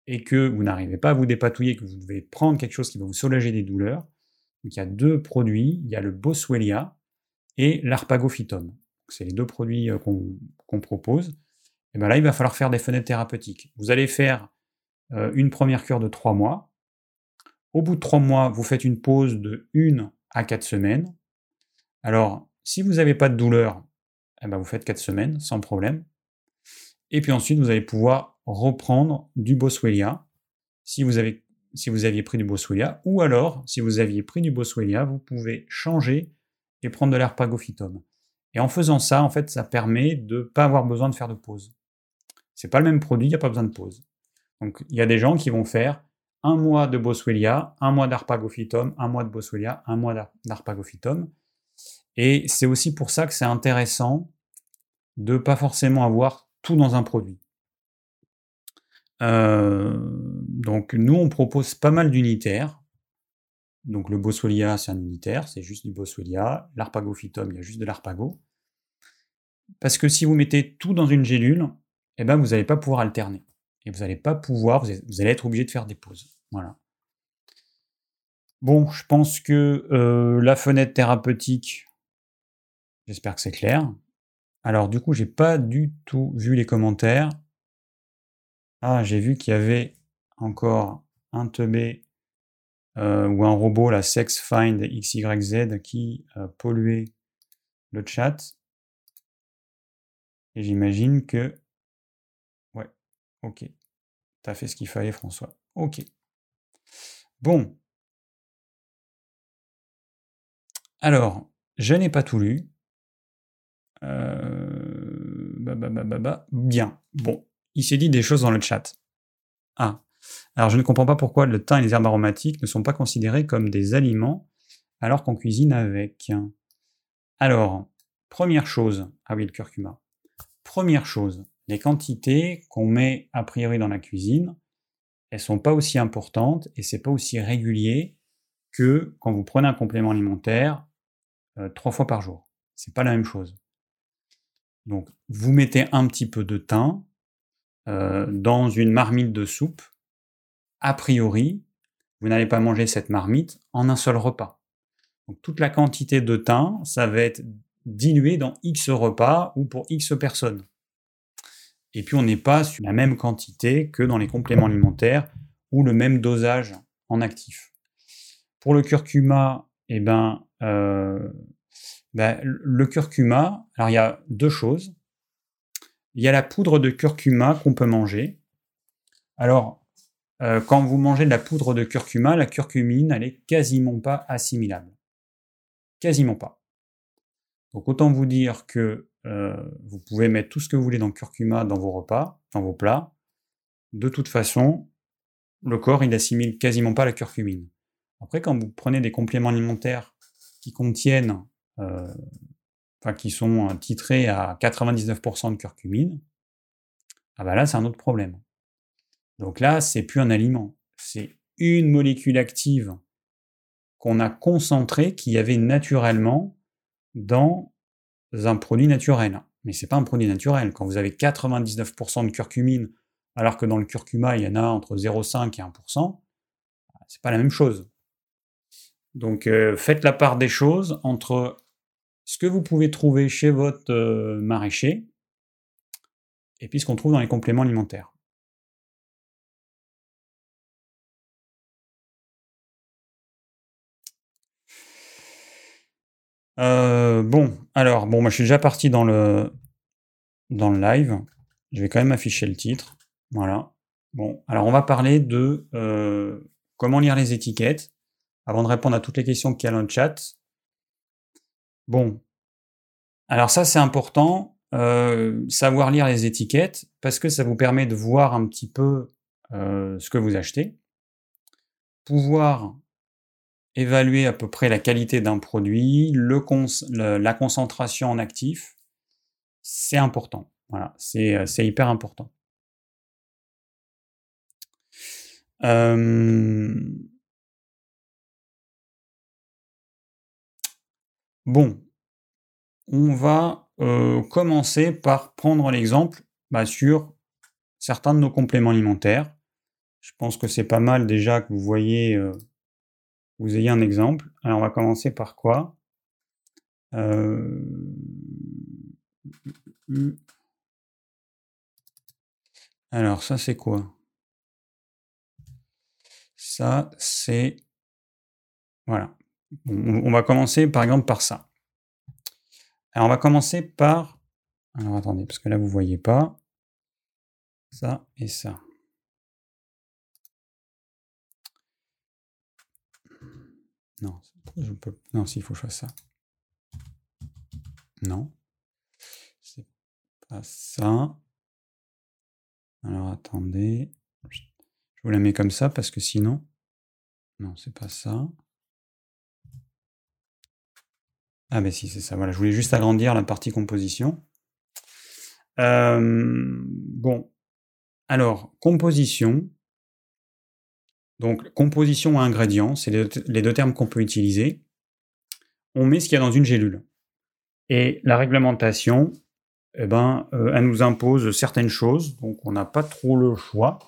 et que vous n'arrivez pas à vous dépatouiller, que vous devez prendre quelque chose qui va vous soulager des douleurs, il y a deux produits, il y a le Boswellia et l'Arpagophytum. C'est les deux produits euh, qu'on propose. Et bien là, il va falloir faire des fenêtres thérapeutiques. Vous allez faire euh, une première cure de trois mois. Au bout de trois mois, vous faites une pause de une à quatre semaines. Alors, si vous n'avez pas de douleur, eh ben vous faites quatre semaines sans problème. Et puis ensuite, vous allez pouvoir reprendre du Boswellia si vous avez si vous aviez pris du Boswellia, ou alors, si vous aviez pris du Boswellia, vous pouvez changer et prendre de l'Arpagophytum. Et en faisant ça, en fait, ça permet de ne pas avoir besoin de faire de pause. C'est pas le même produit, il n'y a pas besoin de pause. Donc, il y a des gens qui vont faire un mois de Boswellia, un mois d'Arpagophytum, un mois de Boswellia, un mois d'Arpagophytum. Et c'est aussi pour ça que c'est intéressant de ne pas forcément avoir dans un produit. Euh, donc nous, on propose pas mal d'unitaires. Donc le Boswellia, c'est un unitaire, c'est juste du Boswellia. L'Arpagophytum, il y a juste de l'Arpago. Parce que si vous mettez tout dans une gélule, eh ben vous n'allez pas pouvoir alterner. Et vous n'allez pas pouvoir, vous allez être obligé de faire des pauses. Voilà. Bon, je pense que euh, la fenêtre thérapeutique, j'espère que c'est clair. Alors du coup, j'ai pas du tout vu les commentaires. Ah, j'ai vu qu'il y avait encore un teubé euh, ou un robot, la SexFind XYZ, qui a pollué le chat. Et j'imagine que... Ouais, ok. T'as fait ce qu'il fallait, François. Ok. Bon. Alors, je n'ai pas tout lu. Euh... Bien. Bon il s'est dit des choses dans le chat. Ah. Alors je ne comprends pas pourquoi le thym et les herbes aromatiques ne sont pas considérés comme des aliments alors qu'on cuisine avec. Alors, première chose, ah oui, le curcuma. Première chose, les quantités qu'on met a priori dans la cuisine, elles sont pas aussi importantes et c'est pas aussi régulier que quand vous prenez un complément alimentaire euh, trois fois par jour. C'est pas la même chose. Donc, vous mettez un petit peu de thym, euh, dans une marmite de soupe, a priori, vous n'allez pas manger cette marmite en un seul repas. Donc toute la quantité de thym, ça va être dilué dans X repas ou pour X personnes. Et puis on n'est pas sur la même quantité que dans les compléments alimentaires ou le même dosage en actif. Pour le curcuma, eh ben, euh, ben, le curcuma, alors il y a deux choses. Il y a la poudre de curcuma qu'on peut manger. Alors, euh, quand vous mangez de la poudre de curcuma, la curcumine, elle est quasiment pas assimilable. Quasiment pas. Donc autant vous dire que euh, vous pouvez mettre tout ce que vous voulez dans le curcuma dans vos repas, dans vos plats. De toute façon, le corps, il assimile quasiment pas la curcumine. Après, quand vous prenez des compléments alimentaires qui contiennent euh, qui sont euh, titrés à 99% de curcumine, ah bah là c'est un autre problème. Donc là, c'est plus un aliment, c'est une molécule active qu'on a concentrée qui y avait naturellement dans un produit naturel. Mais c'est pas un produit naturel. Quand vous avez 99% de curcumine, alors que dans le curcuma, il y en a entre 0,5% et 1%, c'est pas la même chose. Donc euh, faites la part des choses entre ce que vous pouvez trouver chez votre euh, maraîcher, et puis ce qu'on trouve dans les compléments alimentaires. Euh, bon, alors, bon, moi je suis déjà parti dans le, dans le live. Je vais quand même afficher le titre. Voilà. Bon, alors on va parler de euh, comment lire les étiquettes. Avant de répondre à toutes les questions qu'il y a dans le chat, Bon. Alors ça, c'est important, euh, savoir lire les étiquettes, parce que ça vous permet de voir un petit peu euh, ce que vous achetez. pouvoir évaluer à peu près la qualité d'un produit, la concentration en actifs, c'est important. Voilà, c'est euh, hyper important. Bon, on va euh, commencer par prendre l'exemple bah, sur certains de nos compléments alimentaires. Je pense que c'est pas mal déjà que vous voyez, euh, vous ayez un exemple. Alors on va commencer par quoi? Euh, Alors ça c'est quoi? Ça c'est... Voilà. On, va commencer par exemple par ça. Alors on va commencer par... Alors attendez, parce que là vous voyez pas. Ça et ça. Non, je peux... Non, s'il faut que ça. Non. C'est pas ça. Alors attendez. Je vous la mets comme ça parce que sinon. Non, c'est pas ça. Ah ben si, c'est ça. Voilà, je voulais juste agrandir la partie composition. bon, alors, composition. Donc, composition à ingrédients, c'est les, deux termes qu'on peut utiliser. On met ce qu'il y a dans une gélule. Et la réglementation, eh ben, euh, elle nous impose certaines choses, donc on n'a pas trop le choix.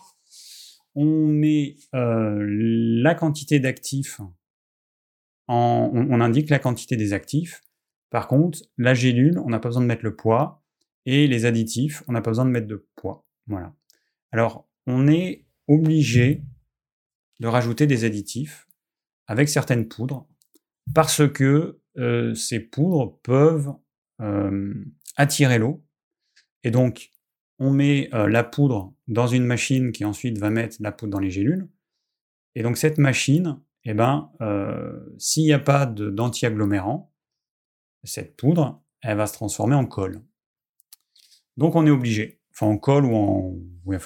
On met euh, la quantité d'actifs on, indique la quantité des actifs. Par contre, la gélule, on n'a pas besoin de mettre le poids, et les additifs, on n'a pas besoin de mettre de poids. Voilà. Alors, on est obligé de rajouter des additifs avec certaines poudres, parce que euh, ces poudres peuvent euh, attirer l'eau. Et donc, on met euh, la poudre dans une machine qui ensuite va mettre la poudre dans les gélules. Et donc, cette machine, eh ben, euh, s'il n'y a pas d'anti-agglomérant, cette poudre, va se transformer en colle. Donc on est obligé, enfin en colle ou en, oui.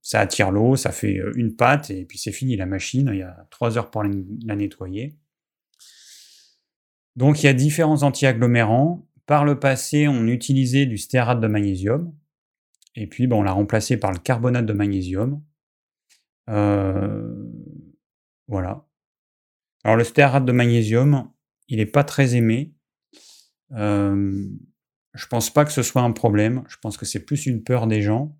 Ça attire l'eau, ça fait euh, une pâte et puis c'est fini la machine. Il y a trois heures pour la nettoyer. Donc il y a différents anti-agglomérants. Par le passé, on utilisait du stéarate de magnésium. Et puis, on l'a remplacé par le carbonate de magnésium. Euh, voilà. Alors le stéarate de magnésium, il n'est pas très aimé. Euh, je pense pas que ce soit un problème. Je pense que c'est plus une peur des gens.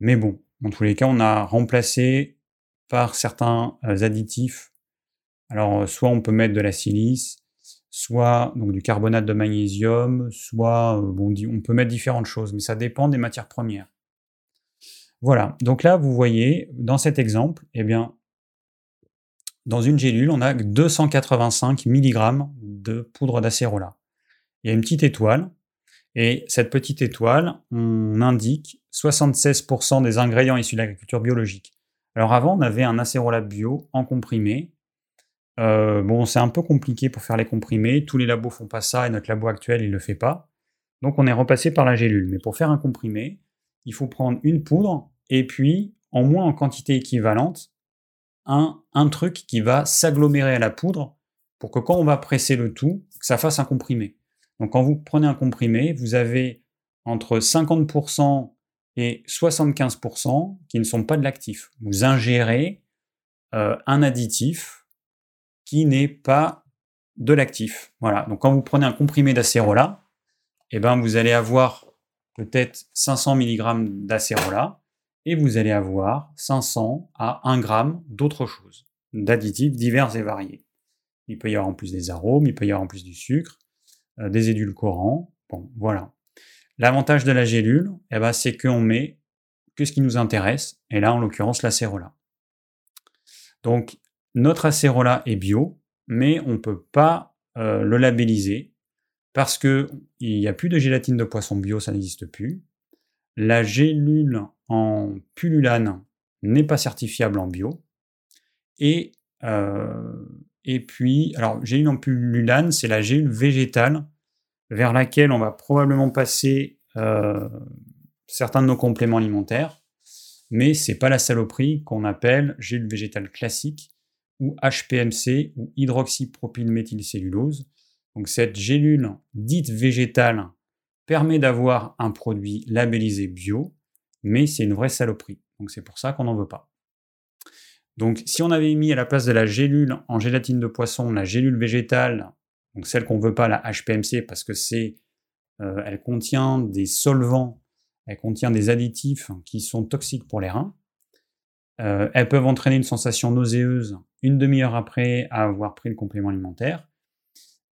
Mais bon, dans tous les cas, on a remplacé par certains euh, additifs. Alors, euh, soit on peut mettre de la silice, soit donc du carbonate de magnésium, soit bon, on peut mettre différentes choses, mais ça dépend des matières premières. Voilà. Donc là, vous voyez, dans cet exemple, eh bien, dans une gélule, on a 285 mg de poudre d'acérola. Il y a une petite étoile, et cette petite étoile, on indique 76% des ingrédients issus de l'agriculture biologique. Alors avant, on avait un acérola bio en comprimé. Euh, bon, c'est un peu compliqué pour faire les comprimés. Tous les labos font pas ça et notre labo actuel, il le fait pas. Donc on est repassé par la gélule. Mais pour faire un comprimé, il faut prendre une poudre et puis, en moins en quantité équivalente, un, truc qui va s'agglomérer à la poudre pour que quand on va presser le tout, ça fasse un comprimé. Donc quand vous prenez un comprimé, vous avez entre 50% et 75% qui ne sont pas de l'actif. Vous ingérez euh, un additif qui n'est pas de l'actif. Voilà. Donc quand vous prenez un comprimé d'acérola, eh ben vous allez avoir peut-être 500 mg d'acérola et vous allez avoir 500 à 1 gramme d'autres choses, d'additifs divers et variés. Il peut y avoir en plus des arômes, il peut y avoir en plus du sucre, euh, des édulcorants. Bon, voilà. L'avantage de la gélule, eh ben, c'est qu'on met que ce qui nous intéresse, et là, en l'occurrence, l'acérola. Donc, notre acérola est bio, mais on ne peut pas euh, le labelliser parce qu'il n'y a plus de gélatine de poisson bio, ça n'existe plus. La gélule en pullulane n'est pas certifiable en bio. Et, euh, et puis, alors, gélule en pullulane, c'est la gélule végétale vers laquelle on va probablement passer euh, certains de nos compléments alimentaires, mais c'est pas la saloperie qu'on appelle gélule végétale classique, ou HPMC ou hydroxypropylméthylcellulose. Donc cette gélule dite végétale permet d'avoir un produit labellisé bio, mais c'est une vraie saloperie. Donc c'est pour ça qu'on n'en veut pas. Donc si on avait mis à la place de la gélule en gélatine de poisson la gélule végétale, donc celle qu'on ne veut pas, la HPMC, parce que c'est, euh, elle contient des solvants, elle contient des additifs qui sont toxiques pour les reins. Euh, elles peuvent entraîner une sensation nauséeuse une demi-heure après avoir pris le complément alimentaire.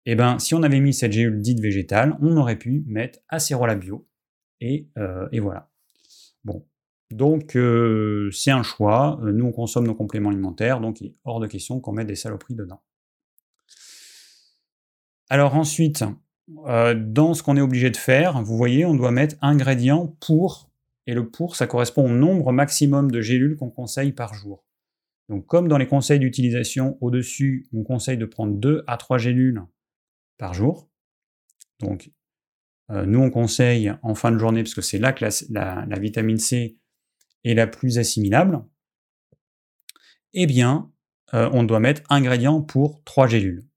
Et eh ben, si on avait mis cette gélule dite végétale, on aurait pu mettre acérola bio. Et, euh, et voilà. Bon. Donc, euh, c'est un choix. Euh, nous, on consomme nos compléments alimentaires, donc il est hors de question qu'on mette des saloperies dedans. Alors ensuite, dans ce qu'on est obligé de faire, vous voyez, on doit mettre ingrédient pour, et le pour, ça correspond au nombre maximum de gélules qu'on conseille par jour. Donc comme dans les conseils d'utilisation au-dessus, on conseille de prendre 2 à 3 gélules par jour. Donc, euh, nous, on conseille en fin de journée, parce que c'est là que la, vitamine C est la plus assimilable, eh bien, euh, on doit mettre ingrédient pour 3 gélules.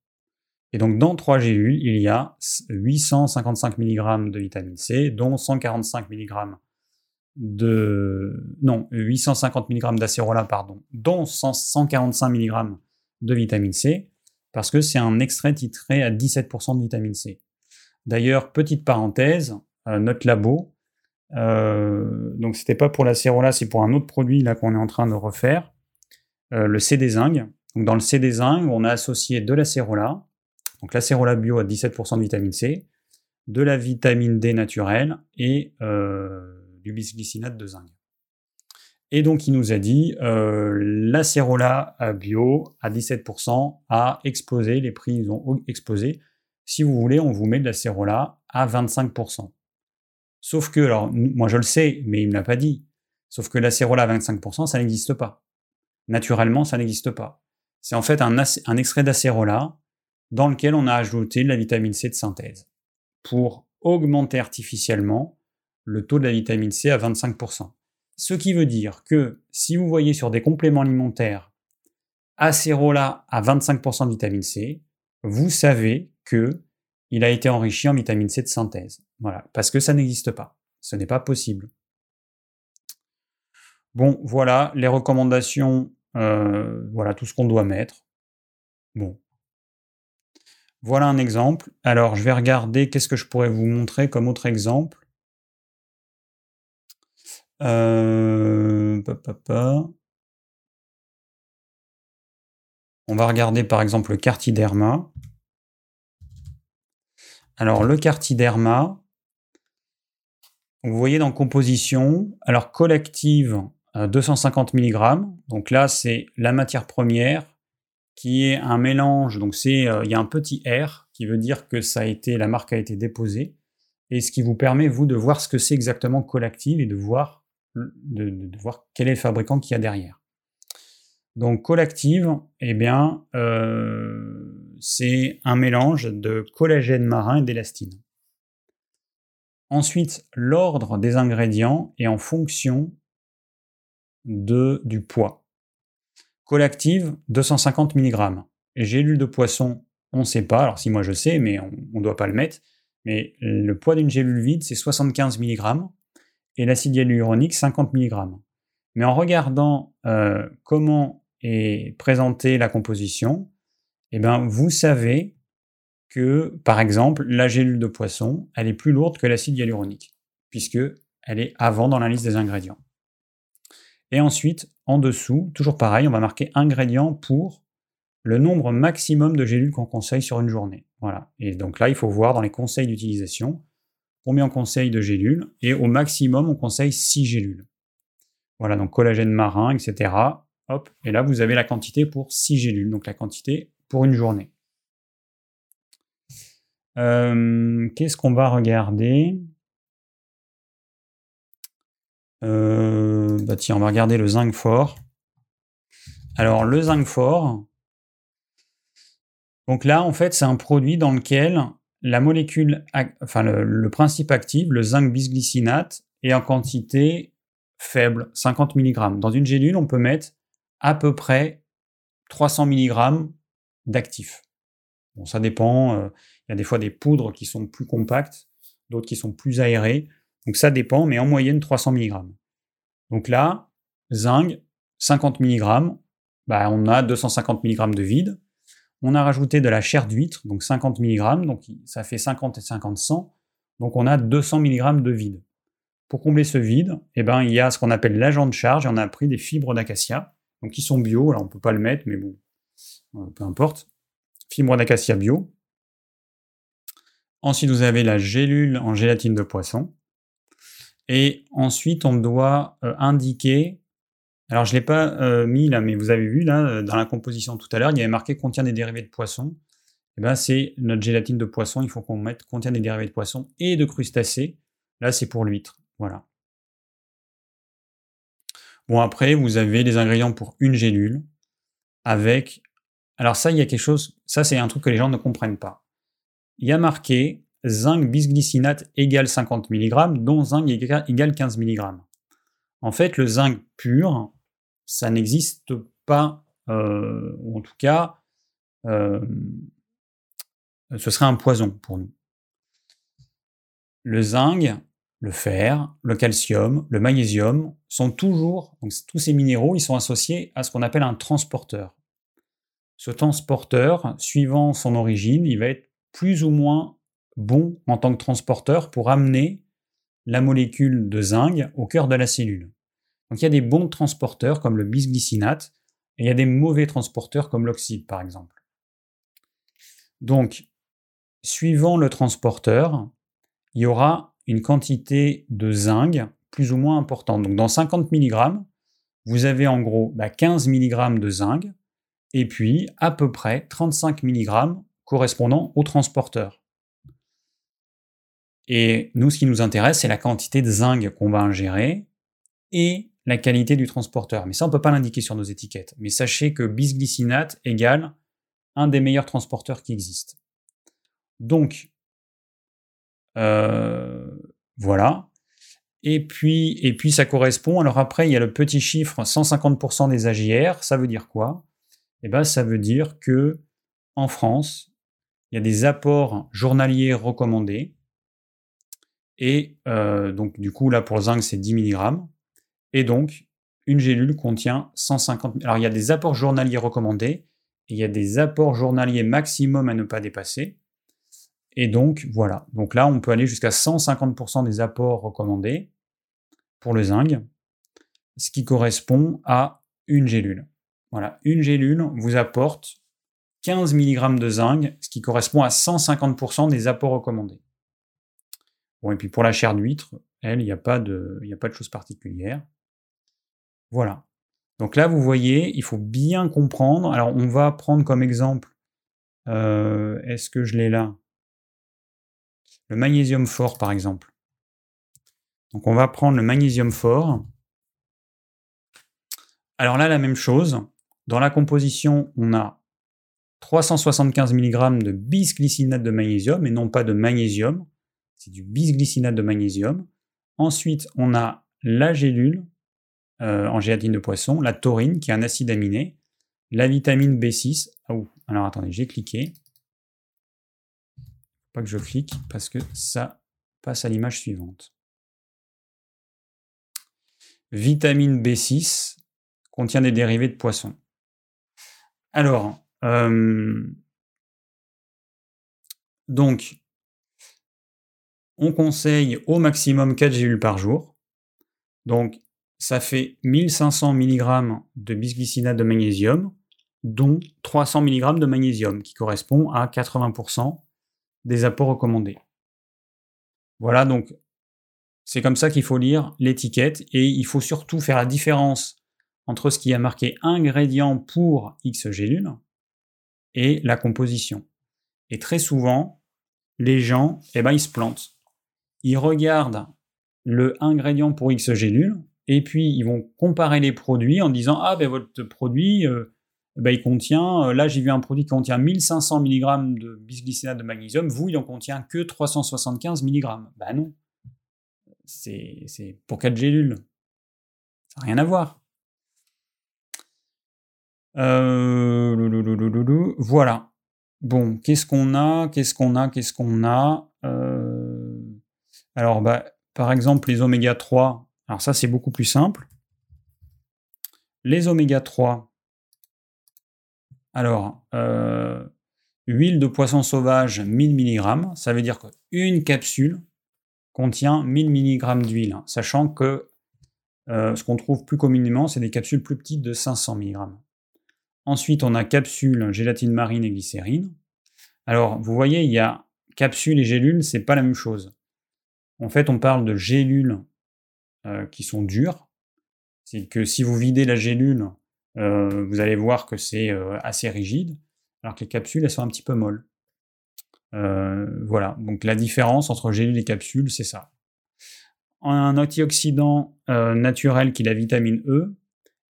Et donc, dans 3 gélules, il y a 855 mg de vitamine C, dont 145 mg de... Non, 850 mg d'acérola, pardon, dont 145 mg de vitamine C, parce que c'est un extrait titré à 17% de vitamine C. D'ailleurs, petite parenthèse, euh, notre labo, euh, donc c'était pas pour la cérola, c'est pour un autre produit là qu'on est en train de refaire, euh, le zinc. Donc dans le CD zinc, on a associé de la cérola, donc la cérola bio à 17% de vitamine C, de la vitamine D naturelle et du bisglycinate de zinc. Et donc, il nous a dit, euh, la Cerola bio à 17% a explosé, les prix ont explosé. Si vous voulez, on vous met de la Cerola à 25%. Sauf que, alors, moi je le sais, mais il ne me l'a pas dit. Sauf que la Cerola à 25%, ça n'existe pas. Naturellement, ça n'existe pas. C'est en fait un, un extrait d'acérola dans lequel on a ajouté de la vitamine C de synthèse pour augmenter artificiellement le taux de la vitamine C à 25%. Ce qui veut dire que si vous voyez sur des compléments alimentaires acérola à 25% de vitamine C, vous savez il a été enrichi en vitamine C de synthèse. Voilà, parce que ça n'existe pas. Ce n'est pas possible. Bon, voilà les recommandations, euh, voilà tout ce qu'on doit mettre. Bon. Voilà un exemple. Alors, je vais regarder qu'est-ce que je pourrais vous montrer comme autre exemple. Euh, On va regarder par exemple le cartiderma. Alors le cartiderma, vous voyez dans composition, alors collective 250 mg, donc là c'est la matière première qui est un mélange, donc euh, il y a un petit R qui veut dire que ça a été la marque a été déposée. Et ce qui vous permet vous de voir ce que c'est exactement collective et de voir de, voir quel est le fabricant qu'il y a derrière. Donc Colactive, eh bien, euh, c'est un mélange de collagène marin et d'élastine. Ensuite, l'ordre des ingrédients est en fonction de, du poids. Colactive, 250 mg. Gélule de poisson, on ne sait pas. Alors si moi je sais, mais on ne doit pas le mettre. Mais le poids d'une gélule vide, c'est 75 mg et l'acide hyaluronique 50 mg. Mais en regardant euh, comment est présentée la composition, eh ben, vous savez que, par exemple, la gélule de poisson, elle est plus lourde que l'acide hyaluronique, puisque elle est avant dans la liste des ingrédients. Et ensuite, en dessous, toujours pareil, on va marquer ingrédients pour le nombre maximum de gélules qu'on conseille sur une journée. Voilà. Et donc là, il faut voir dans les conseils d'utilisation combien on conseille de gélules, et au maximum, on conseille 6 gélules. Voilà, donc collagène marin, etc. Hop, et là, vous avez la quantité pour 6 gélules, donc la quantité pour une journée. Euh, qu'est-ce qu'on va regarder? Euh, bah tiens, on va regarder le zinc fort. Alors, le zinc fort, donc là, en fait, c'est un produit dans lequel la molécule, enfin le, principe actif, le zinc bisglycinate, est en quantité faible, 50 mg. Dans une gélule, on peut mettre à peu près 300 mg d'actifs. Bon, ça dépend. Euh, il y a des fois des poudres qui sont plus compactes, d'autres qui sont plus aérées. Donc ça dépend, mais en moyenne 300 mg. Donc là, zinc, 50 mg, bah, on a 250 mg de vide. On a rajouté de la chair d'huître, donc 50 mg, donc ça fait 50 et 50, 100. Donc on a 200 mg de vide. Pour combler ce vide, eh ben, il y a ce qu'on appelle l'agent de charge, et on a pris des fibres d'acacia, donc qui sont bio, alors on ne peut pas le mettre, mais bon, peu importe. Fibres d'acacia bio. Ensuite, vous avez la gélule en gélatine de poisson. Et ensuite, on doit euh, indiquer alors, je ne l'ai pas euh, mis là, mais vous avez vu là, euh, dans la composition tout à l'heure, il y avait marqué contient des dérivés de poisson. Eh ben, c'est notre gélatine de poisson. Il faut qu'on mette contient des dérivés de poisson et de crustacés. Là, c'est pour l'huître. Voilà. Bon, après, vous avez les ingrédients pour une gélule avec. Alors, ça, il y a quelque chose. Ça, c'est un truc que les gens ne comprennent pas. Il y a marqué zinc bisglycinate égale 50 mg, dont zinc égale 15 mg. En fait, le zinc pur, ça n'existe pas, euh, ou en tout cas, euh, ce serait un poison pour nous. Le zinc, le fer, le calcium, le magnésium sont toujours, tous ces minéraux, ils sont associés à ce qu'on appelle un transporteur. Ce transporteur, suivant son origine, il va être plus ou moins bon en tant que transporteur pour amener la molécule de zinc au cœur de la cellule. Donc il y a des bons transporteurs comme le bisglycinate, et il y a des mauvais transporteurs comme l'oxyde par exemple. Donc, suivant le transporteur, il y aura une quantité de zinc plus ou moins importante. Donc dans 50 mg, vous avez en gros 15 bah, mg de zinc, et puis à peu près 35 mg correspondant au transporteur. Et nous, ce qui nous intéresse, c'est la quantité de zinc qu'on va ingérer et la qualité du transporteur. Mais ça, on ne peut pas l'indiquer sur nos étiquettes. Mais sachez que bisglycinate égale un des meilleurs transporteurs qui existent. Donc, euh, voilà. Et puis, et puis, ça correspond. Alors après, il y a le petit chiffre 150% des AGR. Ça veut dire quoi? Eh bien, ça veut dire que en France, il y a des apports journaliers recommandés. Et euh, donc, du coup, là, pour le zinc, c'est 10 mg. Et donc, une gélule contient 150 Alors, il y a des apports journaliers recommandés et il y a des apports journaliers maximum à ne pas dépasser. Et donc, voilà. Donc là, on peut aller jusqu'à 150% des apports recommandés pour le zinc, ce qui correspond à une gélule. Voilà, une gélule vous apporte 15 mg de zinc, ce qui correspond à 150% des apports recommandés. Bon, et puis pour la chair d'huître, elle, il n'y a, pas de, a pas de choses particulières. Voilà. Donc là, vous voyez, il faut bien comprendre. Alors, on va prendre comme exemple, euh, est-ce que je l'ai là? Le magnésium fort, par exemple. Donc, on va prendre le magnésium fort. Alors là, la même chose. Dans la composition, on a 375 mg de bisglycinate de magnésium et non pas de magnésium. C'est du bisglycinate de magnésium. Ensuite, on a la gélule euh, en gélatine de poisson, la taurine, qui est un acide aminé, la vitamine B6. Ah, alors attendez, j'ai cliqué. Pas que je clique parce que ça passe à l'image suivante. Vitamine B6 contient des dérivés de poisson. Alors, euh, donc, on conseille au maximum 4 gélules par jour. Donc, ça fait 1500 mg de bisglycinate de magnésium, dont 300 mg de magnésium, qui correspond à 80% des apports recommandés. Voilà, donc c'est comme ça qu'il faut lire l'étiquette et il faut surtout faire la différence entre ce qui a marqué ingrédient pour X gélules et la composition. Et très souvent, les gens, eh ben, ils se plantent. Ils regardent le ingrédient pour X gélules et puis ils vont comparer les produits en disant ah ben votre produit euh, ben, il contient euh, là j'ai vu un produit qui contient 1500 mg de bisglycinate de magnésium, vous il en contient que 375 mg. Ben non, c'est pour 4 gélules, ça n'a rien à voir. Euh, voilà. Bon, qu'est-ce qu'on a Qu'est-ce qu'on a Qu'est-ce qu'on a Alors, bah, par exemple, les oméga 3. Alors ça, c'est beaucoup plus simple. Les oméga 3. Alors, huile de poisson sauvage, 1000 mg. Ça veut dire qu'une capsule contient 1000 mg d'huile, hein, sachant que euh, ce qu'on trouve plus communément, c'est des capsules plus petites de 500 mg. Ensuite, on a capsule, gélatine marine et glycérine. Alors, vous voyez, il y a capsule et gélule, c'est pas la même chose. En fait, on parle de gélules euh, qui sont dures. C'est que si vous videz la gélule, euh, vous allez voir que c'est assez rigide, alors que les capsules, elles sont un petit peu molles. voilà, donc la différence entre gélule et capsule, c'est ça un antioxydant euh, naturel qui est la vitamine E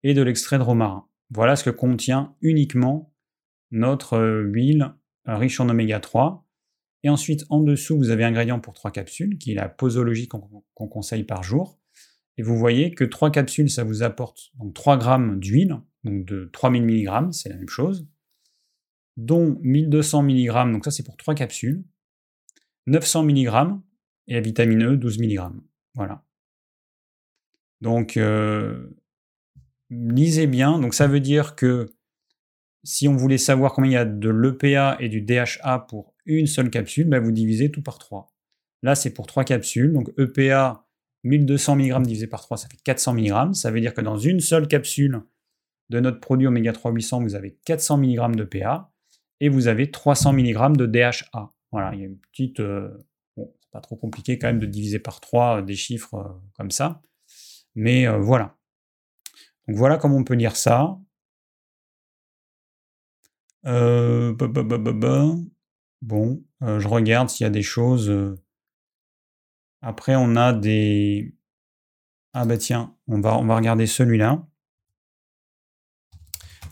et de l'extrait de romarin. Voilà ce que contient uniquement notre euh, huile euh, riche en oméga 3. Et ensuite, en dessous, vous avez un ingrédient pour trois capsules, qui est la posologie qu'on conseille par jour. Et vous voyez que trois capsules, ça vous apporte donc 3 grammes d'huile, donc de 3000 mg, c'est la même chose, dont 1200 mg, donc ça c'est pour trois capsules, 900 mg, et la vitamine E, 12 mg. Voilà. Donc, euh, lisez bien. Donc, ça veut dire que si on voulait savoir combien il y a de l'EPA et du DHA pour une seule capsule, bah, vous divisez tout par 3. Là, c'est pour 3 capsules. Donc, EPA, 1200 mg divisé par 3, ça fait 400 mg. Ça veut dire que dans une seule capsule de notre produit oméga 3 800, vous avez 400 mg d'EPA et vous avez 300 mg de DHA. Voilà, il y a une petite, euh, pas trop compliqué quand même de diviser par 3 euh, des chiffres euh, comme ça. Mais voilà. Voilà comment on peut lire ça. bon, je regarde s'il y a des choses. Après, on a des. Ah bah tiens, on va, regarder celui-là.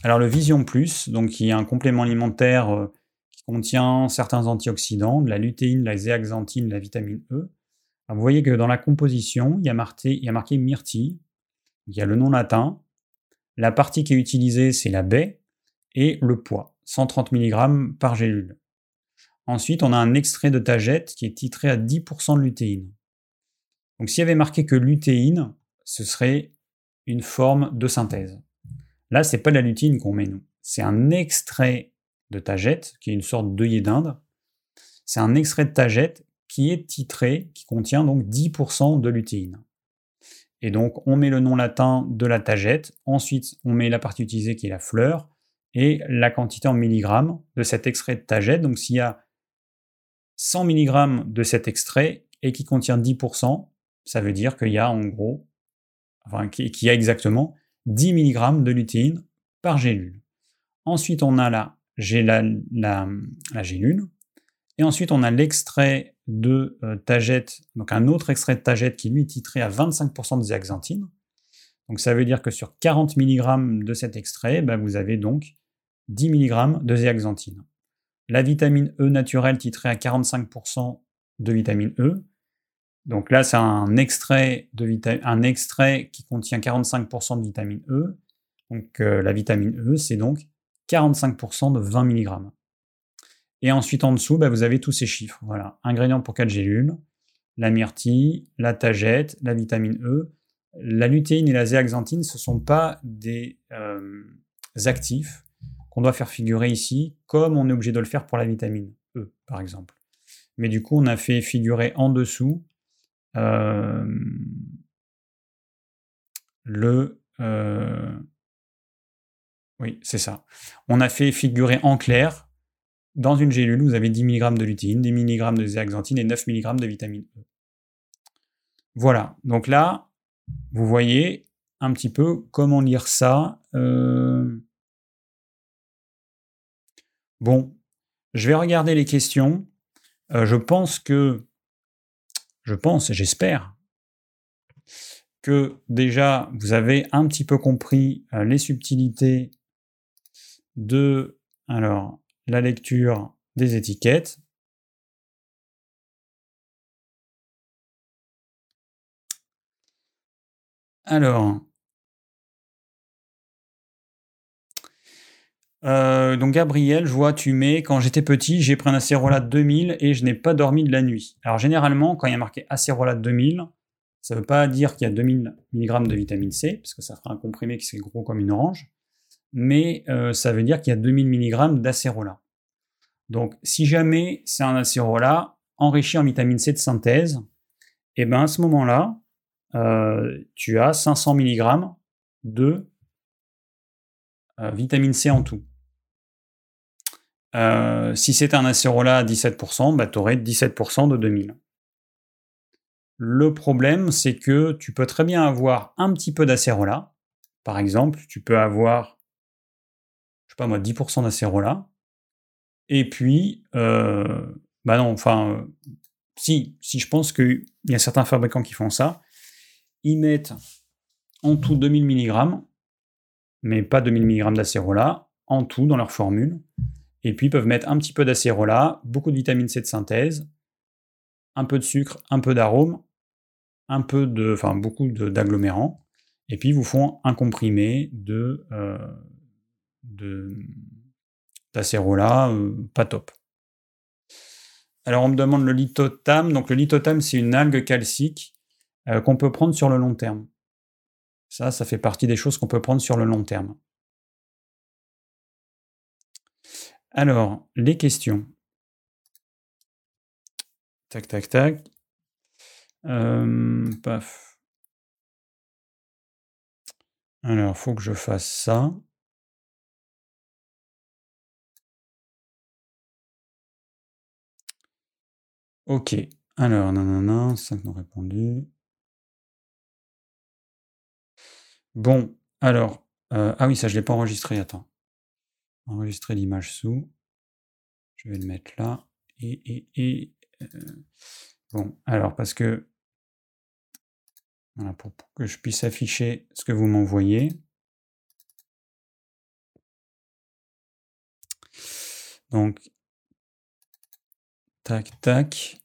Alors le Vision Plus, donc qui est un complément alimentaire contient certains antioxydants, de la lutéine, la zéaxanthine, la vitamine E. vous voyez que dans la composition, il y a marqué, il myrtille, il y a le nom latin, la partie qui est utilisée, c'est la baie, et le poids, 130 mg par gélule. Ensuite, on a un extrait de tagette qui est titré à 10% de lutéine. Donc s'il y avait marqué que lutéine, ce serait une forme de synthèse. Là, c'est pas de la lutéine qu'on met, nous. C'est un extrait de tagette, qui est une sorte d'œillet d'Inde. C'est un extrait de tagette qui est titré, qui contient donc 10% de lutéine. Et donc on met le nom latin de la tagette, ensuite on met la partie utilisée qui est la fleur, et la quantité en milligrammes de cet extrait de tagette. Donc s'il y a 100 mg de cet extrait et qui contient 10%, ça veut dire qu'il y a en gros, enfin qu'il y a exactement 10 mg de lutéine par gélule. Ensuite on a la la, la, gélule. Et ensuite, on a l'extrait de euh, tagette, donc un autre extrait de tagette qui lui est titré à 25% de zéaxanthine. Donc ça veut dire que sur 40 mg de cet extrait, bah, vous avez donc 10 mg de zéaxanthine. La vitamine E naturelle titrée à 45% de vitamine E. Donc là, c'est un extrait, un extrait qui contient 45% de vitamine E. Donc euh, la vitamine E, c'est donc 45% de 20 mg. Et ensuite en dessous, bah, vous avez tous ces chiffres. Voilà, ingrédients pour 4 gélules, la myrtille, la tagette, la vitamine E. La lutéine et la zéaxanthine, ce ne sont pas des euh, actifs qu'on doit faire figurer ici, comme on est obligé de le faire pour la vitamine E, par exemple. Mais du coup, on a fait figurer en dessous euh, le, euh, oui, c'est ça. On a fait figurer en clair, dans une gélule, vous avez 10 mg de lutéine, 10 mg de zéaxanthine et 9 mg de vitamine E. Voilà, donc là, vous voyez un petit peu comment lire ça. Euh. Bon, je vais regarder les questions. Euh, je pense que, je pense, j'espère que déjà vous avez un petit peu compris euh, les subtilités de alors, la lecture des étiquettes. Alors, Euh, donc Gabriel, je vois, tu mets, quand j'étais petit, j'ai pris un acérola 2000 et je n'ai pas dormi de la nuit. Alors généralement, quand il y a marqué acérola 2000, ça ne veut pas dire qu'il y a 2000 mg de vitamine C, parce que ça fera un comprimé qui serait gros comme une orange, mais euh, ça veut dire qu'il y a 2000 mg d'acérola. Donc si jamais c'est un acérola enrichi en vitamine C de synthèse, et eh ben à ce moment-là, euh, tu as 500 mg de vitamine C en tout. Euh, si c'est un acérola à 17%, bah, tu aurais 17% de 2000. Le problème, c'est que tu peux très bien avoir un petit peu d'acérola. Par exemple, tu peux avoir, pas moi, 10% d'acérola. Et puis, euh, bah non, enfin, euh, si, si je pense qu'il y a certains fabricants qui font ça, ils mettent en tout 2000 mg, mais pas 2000 mg d'acérola, en tout dans leur formule. Et puis, ils peuvent mettre un petit peu d'acérola, beaucoup de vitamine C de synthèse, un peu de sucre, un peu d'arôme, un peu de, enfin, beaucoup d'agglomérants. Et puis, ils vous font un comprimé de, euh, d'acérola euh, pas top. Alors, on me demande le lithotame. Donc, le lithotame, c'est une algue calcique euh, qu'on peut prendre sur le long terme. Ça, ça fait partie des choses qu'on peut prendre sur le long terme. Alors, les questions. Tac, tac, tac. Euh, paf. Alors, faut que je fasse ça. Ok. Alors, non, 5 non répondus. Bon, alors, euh, ah oui, ça je l'ai pas enregistré, attends enregistrer l'image sous. Je vais le mettre là. Et, et, euh, bon, alors parce que voilà, pour, que je puisse afficher ce que vous m'envoyez. Donc, tac, tac.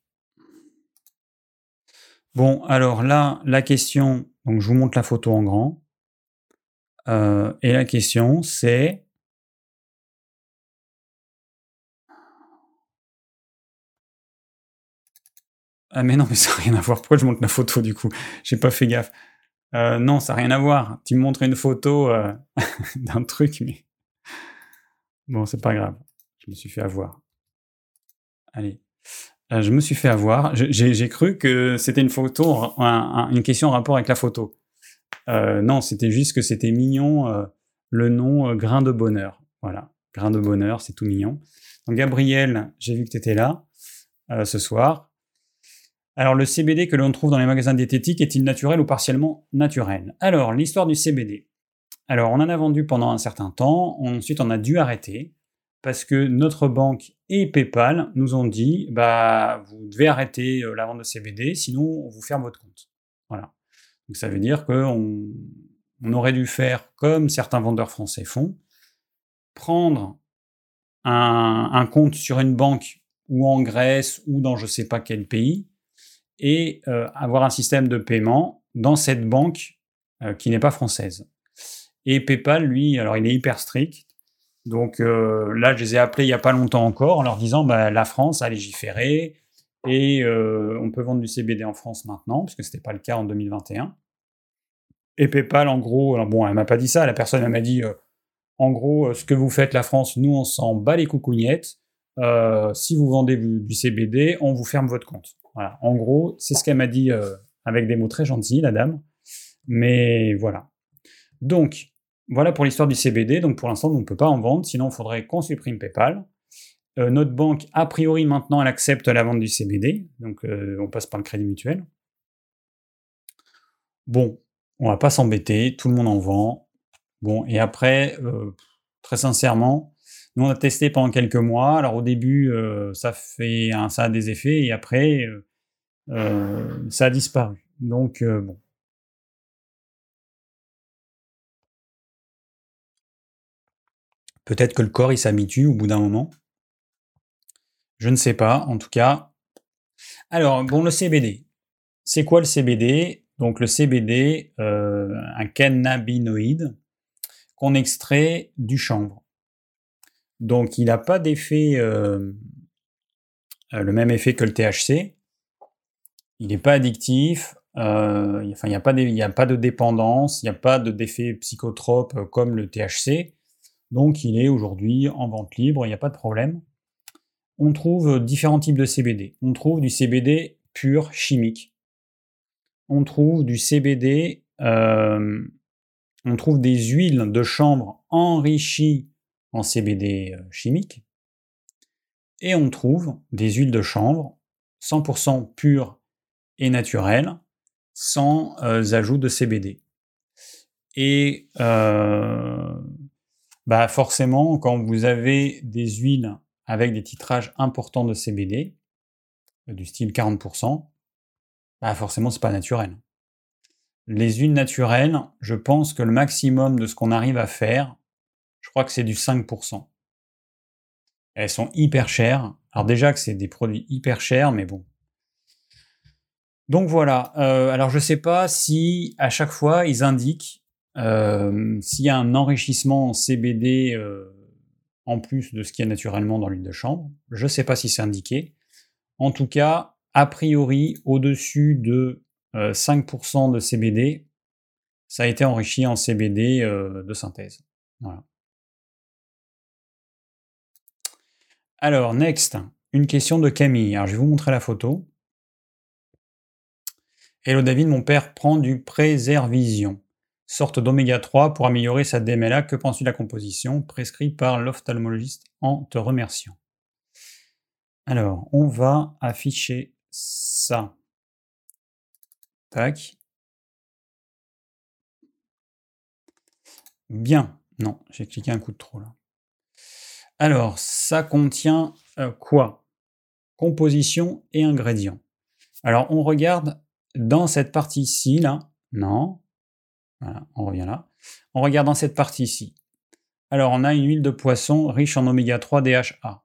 Bon, alors là, la question, donc je vous montre la photo en grand. Euh, et la question, c'est Ah mais non, mais ça n'a rien à voir. Pourquoi je montre la photo du coup? J'ai pas fait gaffe. Euh, non, ça n'a rien à voir. Tu me montres une photo euh, d'un truc, mais bon, c'est pas grave. Je me suis fait avoir. Allez, je me suis fait avoir. J'ai cru que c'était une photo, une question en rapport avec la photo. non, c'était juste que c'était mignon. le nom Grain de Bonheur. Voilà, Grain de Bonheur, c'est tout mignon. Donc Gabriel, j'ai vu que tu étais là ce soir. Alors, le CBD que l'on trouve dans les magasins diététiques est-il naturel ou partiellement naturel? Alors, l'histoire du CBD. Alors, on en a vendu pendant un certain temps, ensuite on a dû arrêter parce que notre banque et PayPal nous ont dit bah vous devez arrêter euh, la vente de CBD, sinon on vous ferme votre compte. Voilà. Donc ça veut dire qu'on on aurait dû faire comme certains vendeurs français font, prendre un, compte sur une banque ou en Grèce ou dans je ne sais pas quel pays, et euh, avoir un système de paiement dans cette banque euh, qui n'est pas française. Et PayPal, lui, alors il est hyper strict. Donc euh, là, je les ai appelés il n'y a pas longtemps encore en leur disant bah, la France a légiféré et on peut vendre du CBD en France maintenant, puisque ce n'était pas le cas en 2021. Et PayPal, en gros, alors bon, elle m'a pas dit ça, la personne m'a dit en gros, ce que vous faites la France, nous on s'en bat les coucougnettes. si vous vendez du CBD, on vous ferme votre compte. Voilà. En gros, c'est ce qu'elle m'a dit euh, avec des mots très gentils, la dame. Mais voilà. Donc, voilà pour l'histoire du CBD. Donc, pour l'instant, on ne peut pas en vendre. Sinon, il faudrait qu'on supprime PayPal. Euh, notre banque, a priori, maintenant, elle accepte la vente du CBD. Donc, euh, on passe par le crédit mutuel. Bon, on va pas s'embêter. Tout le monde en vend. Bon, et après, très sincèrement, nous, on a testé pendant quelques mois. Alors au début, euh, ça, fait ça a des effets et après, euh, euh, ça a disparu. Donc bon. Peut-être que le corps, il s'habitue au bout d'un moment. Je ne sais pas, en tout cas. Alors, bon, le CBD. C'est quoi le CBD Donc le CBD, un cannabinoïde qu'on extrait du chanvre. Donc il n'a pas d'effet, euh, euh, le même effet que le THC. Il n'est pas addictif. Euh, il n'y a, a pas de dépendance, il n'y a pas d'effet psychotrope comme le THC. Donc il est aujourd'hui en vente libre, il n'y a pas de problème. On trouve différents types de CBD. On trouve du CBD pur chimique. On trouve du CBD, on trouve des huiles de chanvre enrichies en CBD euh, chimique. Et on trouve des huiles de chanvre 100% pures et naturelles, sans euh, ajout de CBD. Et euh, bah forcément, quand vous avez des huiles avec des titrages importants de CBD, du style 40%, bah forcément c'est pas naturel. Les huiles naturelles, je pense que le maximum de ce qu'on arrive à faire, je crois que c'est du 5%. Elles sont hyper chères. Alors déjà que c'est des produits hyper chers, mais bon. Donc voilà. Euh, alors je sais pas si à chaque fois ils indiquent euh, s'il y a un enrichissement en CBD euh, en plus de ce qu'il y a naturellement dans l'huile de chambre. Je ne sais pas si c'est indiqué. En tout cas, a priori, au-dessus de 5% de CBD, ça a été enrichi en CBD de synthèse. Voilà. Alors, next, une question de Camille. Alors, je vais vous montrer la photo. Hello David, mon père prend du Préservision, sorte d'oméga 3 pour améliorer sa DMLA. Que penses-tu de la composition prescrit par l'ophtalmologiste en te remerciant? Alors, on va afficher ça. Tac. Bien. Non, j'ai cliqué un coup de trop là. Alors, ça contient euh, quoi? Composition et ingrédients. Alors, on regarde dans cette partie-ci, là. Non. Voilà, on revient là. On regarde dans cette partie-ci. Alors, on a une huile de poisson riche en oméga 3 DHA.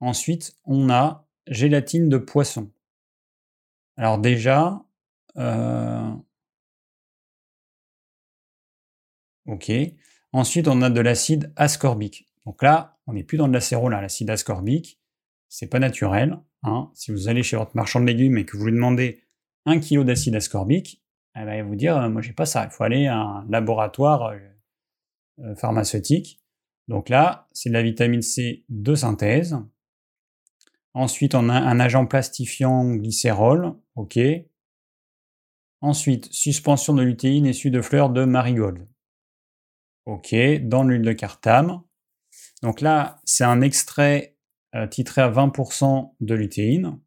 Ensuite, on a gélatine de poisson. Alors déjà, euh, ok. Ensuite, on a de l'acide ascorbique. Donc là, on n'est plus dans de l'acérol, l'acide ascorbique. C'est pas naturel. Hein. Si vous allez chez votre marchand de légumes et que vous lui demandez un kilo d'acide ascorbique, elle va vous dire, moi j'ai pas ça. Il faut aller à un laboratoire euh, euh, pharmaceutique. Donc là, c'est de la vitamine C de synthèse. Ensuite, on a un agent plastifiant glycérol. OK. Ensuite, suspension de lutéine issue de fleurs de marigold. OK. Dans l'huile de cartame. Donc là, c'est un extrait euh, titré à 20% de lutéine.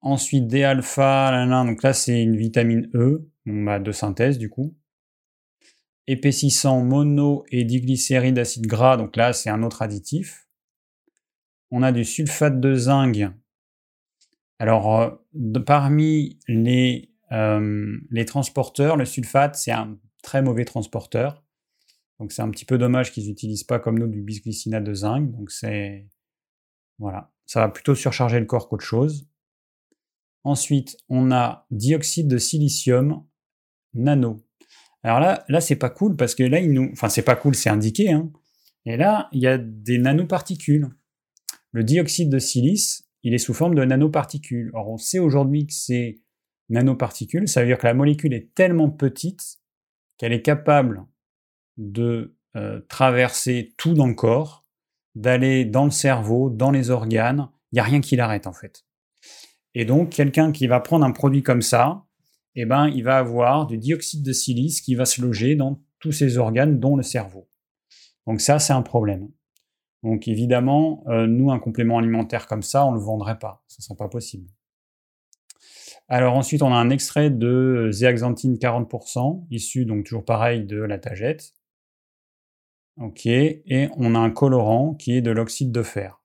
Ensuite, D-alpha, donc là, c'est une vitamine E, bah, de synthèse du coup. Épaississant mono et diglycéride d'acide gras, donc là, c'est un autre additif. On a du sulfate de zinc. Alors, euh, parmi les, euh, les transporteurs, le sulfate, c'est un très mauvais transporteur. Donc c'est un petit peu dommage qu'ils n'utilisent pas comme nous du bisglycinate de zinc. Donc c'est voilà, ça va plutôt surcharger le corps qu'autre chose. Ensuite, on a dioxyde de silicium nano. Alors là, là c'est pas cool parce que là, il nous, enfin c'est pas cool, c'est indiqué. Hein. Et là, il y a des nanoparticules. Le dioxyde de silice, il est sous forme de nanoparticules. Or, on sait aujourd'hui que c'est nanoparticules, ça veut dire que la molécule est tellement petite qu'elle est capable de euh, traverser tout dans le corps, d'aller dans le cerveau, dans les organes. Il n'y a rien qui l'arrête en fait. Et donc, quelqu'un qui va prendre un produit comme ça, eh ben, il va avoir du dioxyde de silice qui va se loger dans tous ses organes, dont le cerveau. Donc ça, c'est un problème. Donc évidemment, euh, nous, un complément alimentaire comme ça, on ne le vendrait pas. Ce ne serait pas possible. Alors ensuite, on a un extrait de zéaxanthine 40%, issu donc toujours pareil de la tagette. Ok, et on a un colorant qui est de l'oxyde de fer.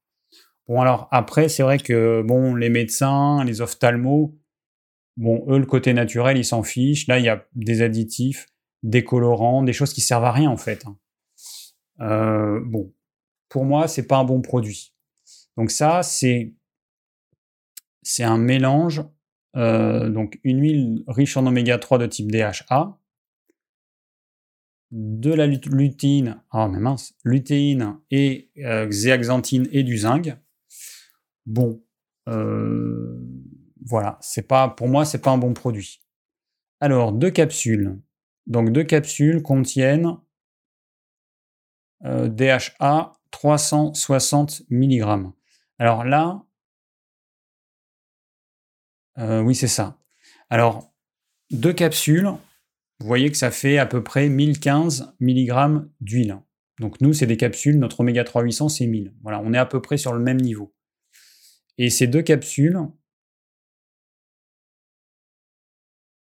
Bon, alors après, c'est vrai que bon, les médecins, les ophtalmos, bon, eux, le côté naturel, ils s'en fichent. Là, il y a des additifs, des colorants, des choses qui servent à rien en fait. Hein. Euh, bon, pour moi, c'est pas un bon produit. Donc ça, c'est c'est un mélange, euh, donc une huile riche en oméga 3 de type DHA, de la lutéine, ah mais mince, lutéine et euh, zéaxanthine et du zinc. Bon, euh, voilà, c'est pas pour moi c'est pas un bon produit. Alors deux capsules, donc deux capsules contiennent euh, DHA 360 mg. Alors là, oui c'est ça. Alors deux capsules, vous voyez que ça fait à peu près 1015 mg d'huile. Donc nous, c'est des capsules, notre oméga 3 800, c'est 1000. Voilà, on est à peu près sur le même niveau. Et ces deux capsules,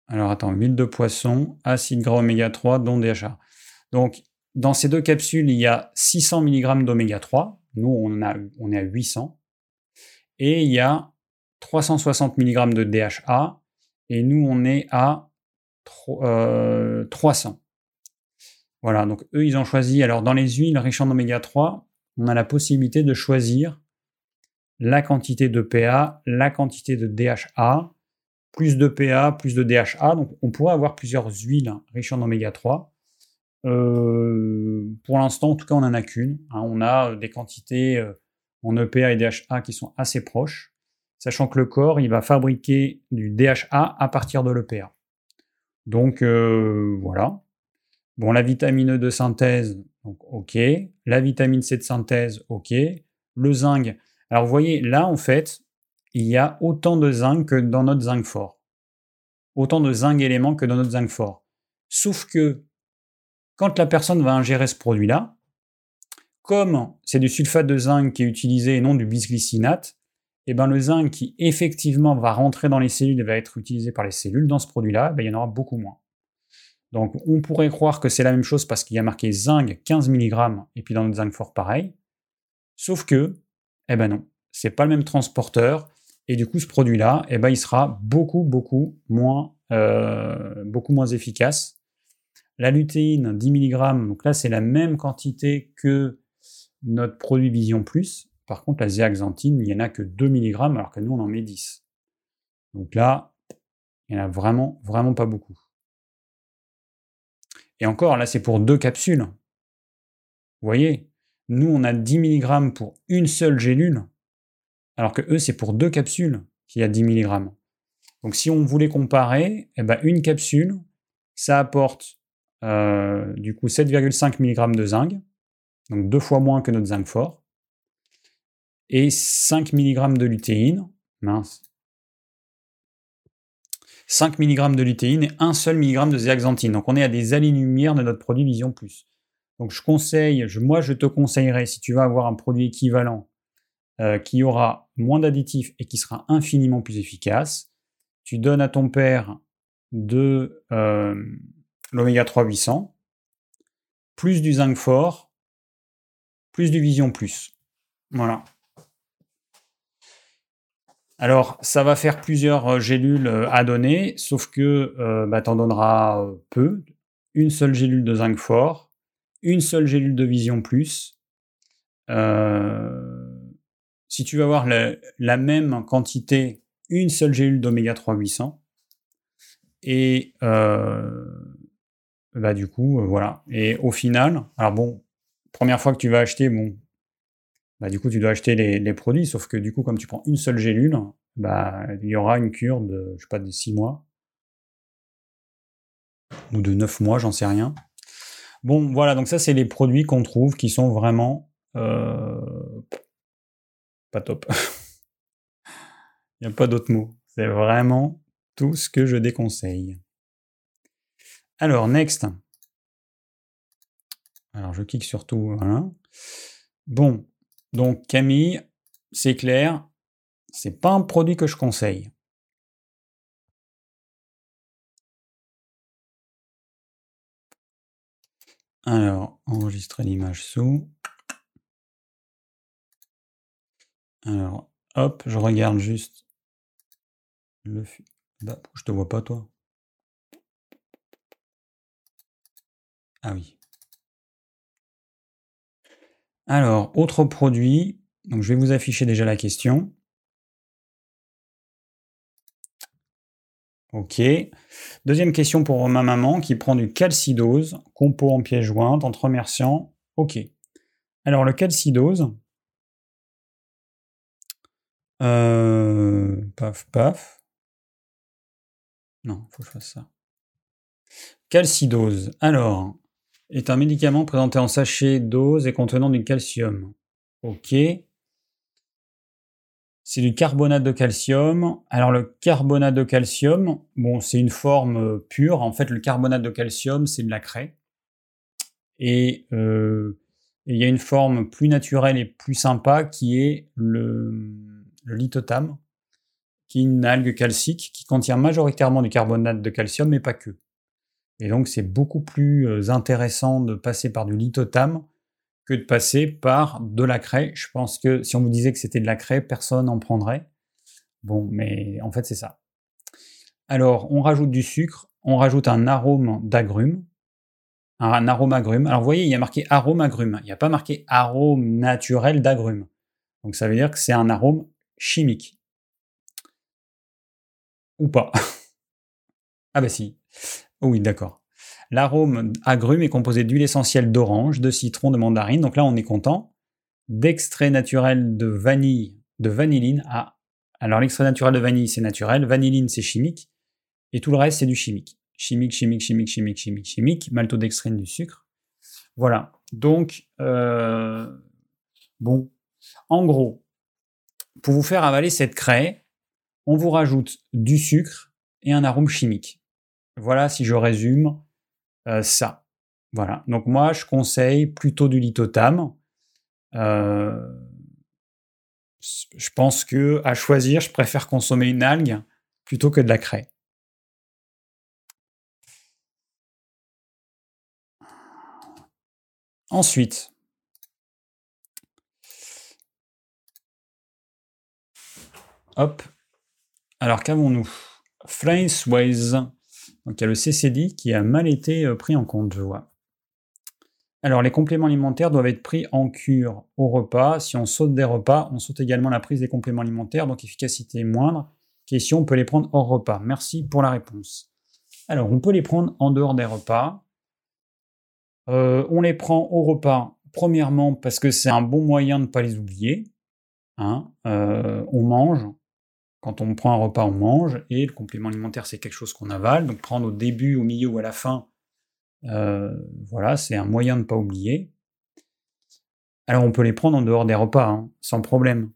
alors attends, huile de poisson, acide gras oméga 3, dont DHA. Donc dans ces deux capsules, il y a 600 mg d'oméga 3. Nous, on, est à 800. Et il y a 360 mg de DHA. Et nous, on est à 300. Euh, voilà, donc eux, ils ont choisi, alors dans les huiles riches en oméga 3, on a la possibilité de choisir la quantité de PA, la quantité de DHA, plus de PA, plus de DHA. Donc on pourrait avoir plusieurs huiles riches en oméga 3. Euh, pour l'instant, en tout cas, on n'en a qu'une. Hein. on a des quantités euh, en EPA et DHA qui sont assez proches, sachant que le corps, il va fabriquer du DHA à partir de l'EPA. Donc euh, voilà. Bon, la vitamine E de synthèse, donc ok. La vitamine C de synthèse, ok. Le zinc. Alors vous voyez, là en fait, il y a autant de zinc que dans notre zinc fort. Autant de zinc éléments que dans notre zinc fort. Sauf que quand la personne va ingérer ce produit-là, comme c'est du sulfate de zinc qui est utilisé et non du bisglycinate, eh ben le zinc qui effectivement va rentrer dans les cellules et va être utilisé par les cellules dans ce produit-là, ben il y en aura beaucoup moins. Donc on pourrait croire que c'est la même chose parce qu'il y a marqué zinc 15 mg et puis dans notre zinc fort pareil. Sauf que, eh ben non, c'est pas le même transporteur et du coup ce produit-là, eh ben il sera beaucoup beaucoup moins, euh, efficace. La lutéine 10 mg, donc là c'est la même quantité que notre produit Vision Plus, par contre, la zéaxanthine, il n'y en a que 2 mg, alors que nous, on en met 10. Donc là, il n'y en a vraiment, vraiment pas beaucoup. Et encore, là, c'est pour deux capsules. Vous voyez, nous, on a 10 mg pour une seule gélule, alors que eux, c'est pour deux capsules qu'il y a 10 mg. Donc si on voulait comparer, eh ben, une capsule, ça apporte euh, du coup 7,5 mg de zinc, donc deux fois moins que notre zinc fort et 5 mg de lutéine. Mince. 5 mg de lutéine et 1 seul milligramme de zéaxanthine. Donc on est à des années-lumière de notre produit Vision Plus. Donc je conseille, moi je te conseillerais, si tu vas avoir un produit équivalent euh, qui aura moins d'additifs et qui sera infiniment plus efficace, tu donnes à ton père de euh, l'oméga 3 800, plus du zinc fort, plus du Vision Plus. Voilà. Alors, ça va faire plusieurs euh, gélules à donner, sauf que bah, tu en donneras peu. Une seule gélule de zinc fort, une seule gélule de vision plus. si tu veux avoir la, même quantité, une seule gélule d'oméga 3 800. Et bah, du coup, voilà. Et au final, alors bon, première fois que tu vas acheter, bon, bah, du coup, tu dois acheter les, produits, sauf que du coup, comme tu prends une seule gélule, bah, il y aura une cure de, je sais pas, de 6 mois. Ou de 9 mois, j'en sais rien. Bon, voilà, donc ça, c'est les produits qu'on trouve qui sont vraiment euh, pas top. il n'y a pas d'autre mot. C'est vraiment tout ce que je déconseille. Alors, next. Alors, je clique sur tout. Voilà. Bon, donc Camille, c'est clair, c'est pas un produit que je conseille. Alors, enregistrer l'image sous. Alors, hop, je regarde juste le... Bah, je te vois pas, toi Ah oui. Alors, autre produit. Donc, je vais vous afficher déjà la question. Ok. Deuxième question pour ma maman qui prend du calcidose, compo en pièce jointe, entre remerciant. Ok. Alors le calcidose, euh, paf, paf. Non, faut que je fasse ça. Calcidose, alors, est un médicament présenté en sachet dose et contenant du calcium. Ok. C'est du carbonate de calcium. Alors le carbonate de calcium, bon, c'est une forme euh, pure. En fait, le carbonate de calcium, c'est de la craie. Et euh, il y a une forme plus naturelle et plus sympa qui est le, le lithotame, qui est une algue calcique qui contient majoritairement du carbonate de calcium, mais pas que. Et donc c'est beaucoup plus euh, intéressant de passer par du lithotame que de passer par de la craie. Je pense que si on vous disait que c'était de la craie, personne n'en prendrait. Bon, mais en fait, c'est ça. Alors, on rajoute du sucre, on rajoute un arôme d'agrumes, un arôme agrume. Alors, vous voyez, il y a marqué arôme agrume. Il n'y a pas marqué arôme naturel d'agrumes. Donc, ça veut dire que c'est un arôme chimique. Ou pas. ah bah si. oui, d'accord. L'arôme agrume est composé d'huile essentielle d'orange, de citron, de mandarine. Donc là, on est content. D'extrait naturel de vanille, de vanilline. Ah, alors l'extrait naturel de vanille, c'est naturel. Vanilline, c'est chimique. Et tout le reste, c'est du chimique. Chimique, chimique, chimique, chimique, chimique, chimique. Maltodextrine du sucre. Voilà. Donc, euh, bon. En gros, pour vous faire avaler cette craie, on vous rajoute du sucre et un arôme chimique. Voilà si je résume ça. Voilà. Donc moi, je conseille plutôt du lithotame. Euh, je pense que à choisir, je préfère consommer une algue plutôt que de la craie. Ensuite, hop. Alors qu'avons-nous? Flames donc il y a le CCD qui a mal été euh, pris en compte, je vois. Alors les compléments alimentaires doivent être pris en cure au repas. Si on saute des repas, on saute également la prise des compléments alimentaires, donc efficacité moindre. Question, on peut les prendre hors repas. Merci pour la réponse. Alors on peut les prendre en dehors des repas. Euh, on les prend au repas, premièrement parce que c'est un bon moyen de ne pas les oublier. Hein. Euh, on mange, quand on prend un repas, on mange, et le complément alimentaire, c'est quelque chose qu'on avale. Donc prendre au début, au milieu ou à la fin, euh, voilà, c'est un moyen de ne pas oublier. Alors on peut les prendre en dehors des repas, hein, sans problème.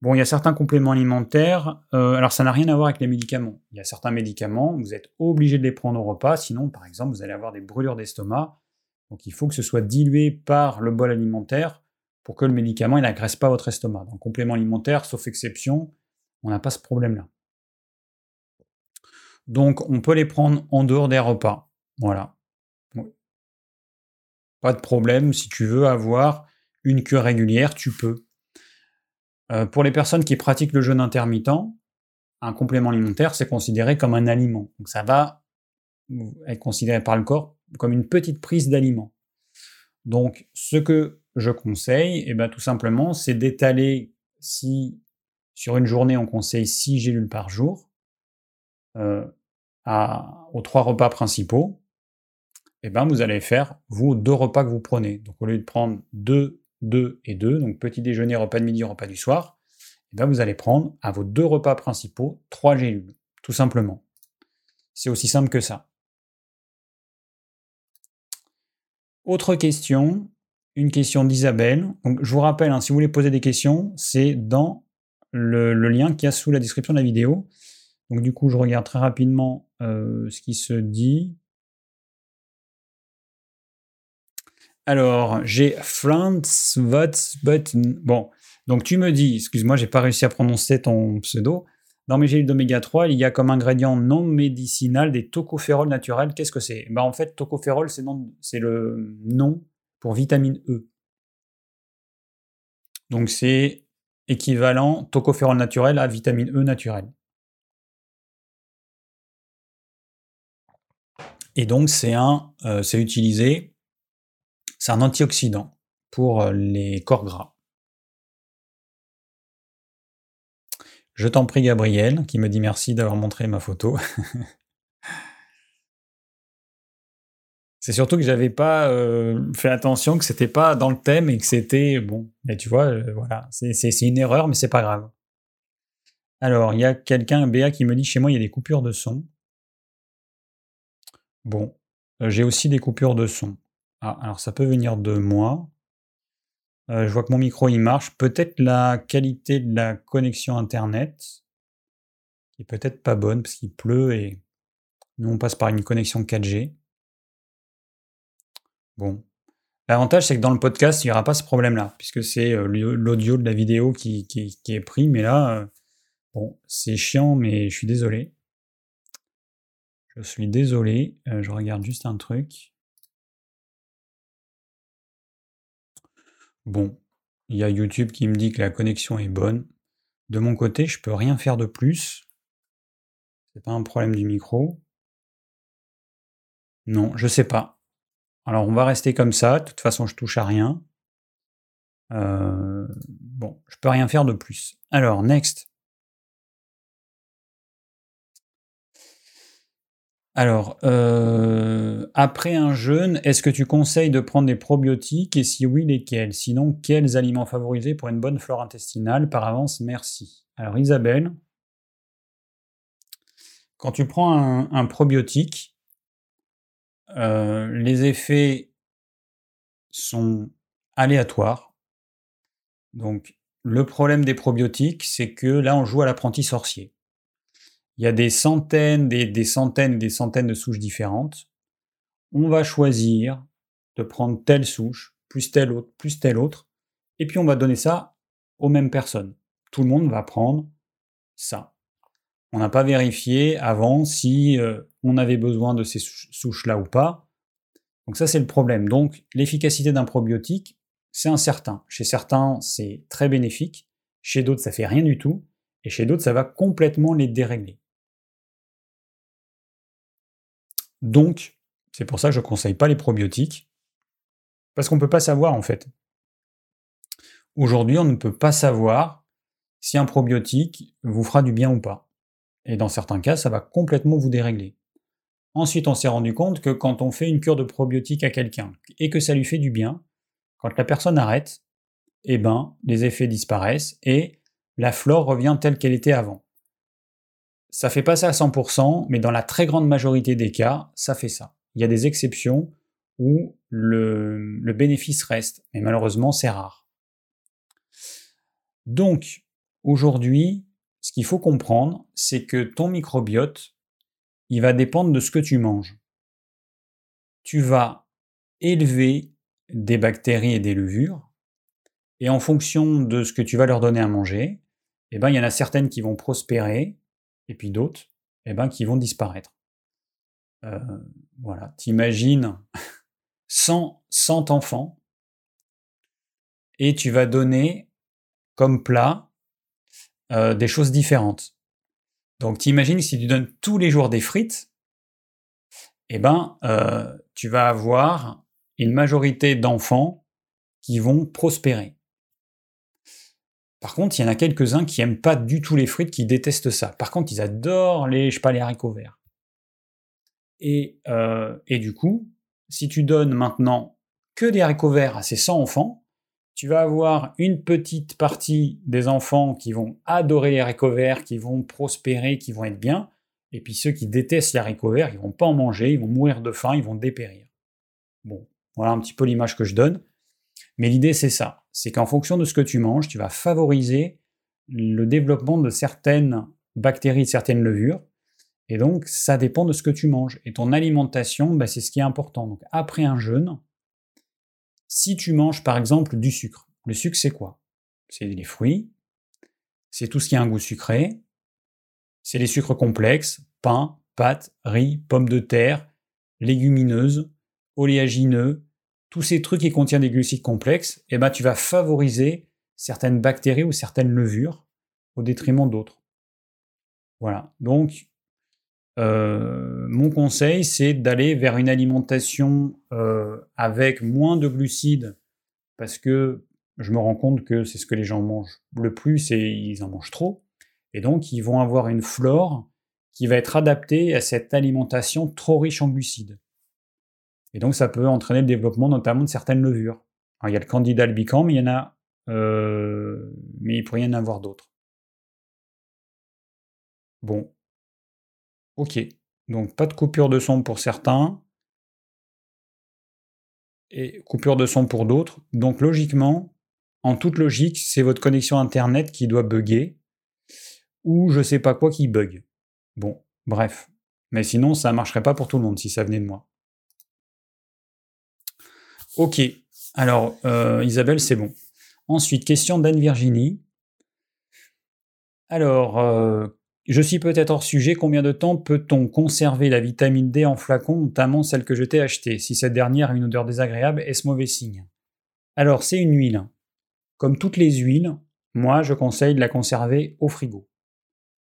Bon, il y a certains compléments alimentaires, euh, alors ça n'a rien à voir avec les médicaments. Il y a certains médicaments, vous êtes obligé de les prendre au repas, sinon par exemple vous allez avoir des brûlures d'estomac. Donc il faut que ce soit dilué par le bol alimentaire pour que le médicament n'agresse pas votre estomac. Donc complément alimentaire, sauf exception, on n'a pas ce problème-là. Donc on peut les prendre en dehors des repas. Voilà. Pas de problème, si tu veux avoir une cure régulière, tu peux. Euh, pour les personnes qui pratiquent le jeûne intermittent, un complément alimentaire, c'est considéré comme un aliment. Donc ça va être considéré par le corps comme une petite prise d'aliment. Donc ce que je conseille, eh ben, tout simplement, c'est d'étaler si sur une journée, on conseille 6 gélules par jour euh, aux trois repas principaux. Et eh ben, vous allez faire, vous, deux repas que vous prenez. Donc, au lieu de prendre 2, 2 et 2, donc petit déjeuner, repas de midi, repas du soir, et eh ben, vous allez prendre à vos deux repas principaux 3 gélules, tout simplement. C'est aussi simple que ça. Autre question, une question d'Isabelle. Je vous rappelle, hein, si vous voulez poser des questions, c'est dans le, lien qu'il y a sous la description de la vidéo. Donc du coup, je regarde très rapidement euh, ce qui se dit. Alors, j'ai Franz Button. Bon, donc tu me dis, excuse-moi, j'ai pas réussi à prononcer ton pseudo. Dans mes gélules d'oméga 3, il y a comme ingrédient non médicinal des tocophérols naturels. Qu'est-ce que c'est? Ben, En fait, tocophérol, c'est le nom pour vitamine E. Donc c'est équivalent tocopherol naturel à vitamine E naturelle. Et donc c'est un, euh, c'est utilisé, c'est un antioxydant pour euh, les corps gras. Je t'en prie Gabriel, qui me dit merci d'avoir montré ma photo. C'est surtout que j'avais pas euh, fait attention que c'était pas dans le thème et que c'était bon. Mais tu vois, euh, voilà, c'est une erreur, mais c'est pas grave. Alors, il y a quelqu'un, BA, qui me dit chez moi, il y a des coupures de son. Bon, euh, j'ai aussi des coupures de son. Ah, alors ça peut venir de moi. je vois que mon micro il marche. Peut-être la qualité de la connexion internet est peut-être pas bonne parce qu'il pleut et nous on passe par une connexion 4G. Bon. L'avantage, c'est que dans le podcast, il n'y aura pas ce problème-là, puisque c'est euh, l'audio de la vidéo qui, est pris. Mais là, euh, bon, c'est chiant, mais je suis désolé. Je suis désolé. Euh, je regarde juste un truc. Bon, il y a YouTube qui me dit que la connexion est bonne. De mon côté, je peux rien faire de plus. C'est pas un problème du micro. Non, je sais pas. Alors on va rester comme ça, de toute façon je touche à rien. Euh, bon, je peux rien faire de plus. Alors, next. Alors, euh, après un jeûne, est-ce que tu conseilles de prendre des probiotiques? Et si oui, lesquels? Sinon, quels aliments favorisés pour une bonne flore intestinale? Par avance, merci. Alors, Isabelle, quand tu prends un probiotique, euh, les effets sont aléatoires. Donc, le problème des probiotiques, c'est que là, on joue à l'apprenti sorcier. Il y a des centaines, des, des centaines, des centaines de souches différentes. On va choisir de prendre telle souche, plus telle autre, plus telle autre, et puis on va donner ça aux mêmes personnes. Tout le monde va prendre ça. On n'a pas vérifié avant si euh, on avait besoin de ces souches-là ou pas. Donc ça, c'est le problème. Donc l'efficacité d'un probiotique, c'est incertain. Chez certains, c'est très bénéfique. Chez d'autres, ça fait rien du tout. Et chez d'autres, ça va complètement les dérégler. Donc, c'est pour ça que je ne conseille pas les probiotiques. Parce qu'on ne peut pas savoir, en fait. Aujourd'hui, on ne peut pas savoir si un probiotique vous fera du bien ou pas. Et dans certains cas, ça va complètement vous dérégler. Ensuite, on s'est rendu compte que quand on fait une cure de probiotiques à quelqu'un et que ça lui fait du bien, quand la personne arrête, eh ben, les effets disparaissent et la flore revient telle qu'elle était avant. Ça fait pas ça à 100%, mais dans la très grande majorité des cas, ça fait ça. Il y a des exceptions où le, le bénéfice reste, mais malheureusement, c'est rare. Donc, aujourd'hui, ce qu'il faut comprendre, c'est que ton microbiote, il va dépendre de ce que tu manges. Tu vas élever des bactéries et des levures, et en fonction de ce que tu vas leur donner à manger, eh ben, il y en a certaines qui vont prospérer, et puis d'autres eh ben, qui vont disparaître. Euh, voilà, t'imagines 100, 100 enfants, et tu vas donner comme plat euh, des choses différentes. Donc t'imagines si tu donnes tous les jours des frites, eh ben, euh, tu vas avoir une majorité d'enfants qui vont prospérer. Par contre, il y en a quelques-uns qui n'aiment pas du tout les frites, qui détestent ça. Par contre, ils adorent les, je sais pas, les haricots verts. Et, euh, et du coup, si tu donnes maintenant que des haricots verts à ces 100 enfants, tu vas avoir une petite partie des enfants qui vont adorer les haricots verts, qui vont prospérer, qui vont être bien, et puis ceux qui détestent les haricots verts, ils vont pas en manger, ils vont mourir de faim, ils vont dépérir. Bon, voilà un petit peu l'image que je donne. Mais l'idée, c'est ça. C'est qu'en fonction de ce que tu manges, tu vas favoriser le développement de certaines bactéries, de certaines levures. Et donc, ça dépend de ce que tu manges. Et ton alimentation, bah, c'est ce qui est important. Donc, après un jeûne, si tu manges par exemple du sucre, le sucre c'est quoi? C'est les fruits, c'est tout ce qui a un goût sucré, c'est les sucres complexes, pain, pâtes, riz, pommes de terre, légumineuses, oléagineux, tous ces trucs qui contiennent des glucides complexes, eh ben, tu vas favoriser certaines bactéries ou certaines levures au détriment d'autres. Voilà. Donc, euh, mon conseil, c'est d'aller vers une alimentation euh, avec moins de glucides, parce que je me rends compte que c'est ce que les gens mangent le plus et ils en mangent trop. Et donc, ils vont avoir une flore qui va être adaptée à cette alimentation trop riche en glucides. Et donc ça peut entraîner le développement notamment de certaines levures. Alors, il y a le candidat albicans, mais il y en a, euh, mais il pourrait y en avoir d'autres. Bon, ok. Donc pas de coupure de son pour certains et coupure de son pour d'autres. Donc logiquement, en toute logique, c'est votre connexion internet qui doit bugger ou je sais pas quoi qui bug. Bon, bref. Mais sinon, ça marcherait pas pour tout le monde si ça venait de moi. Ok. Alors, euh, Isabelle, c'est bon. Ensuite, question d'Anne Virginie. Alors, euh, je suis peut-être hors sujet. Combien de temps peut-on conserver la vitamine D en flacon, notamment celle que je t'ai achetée? Si cette dernière a une odeur désagréable, est-ce mauvais signe? Alors, c'est une huile. Comme toutes les huiles, moi, je conseille de la conserver au frigo.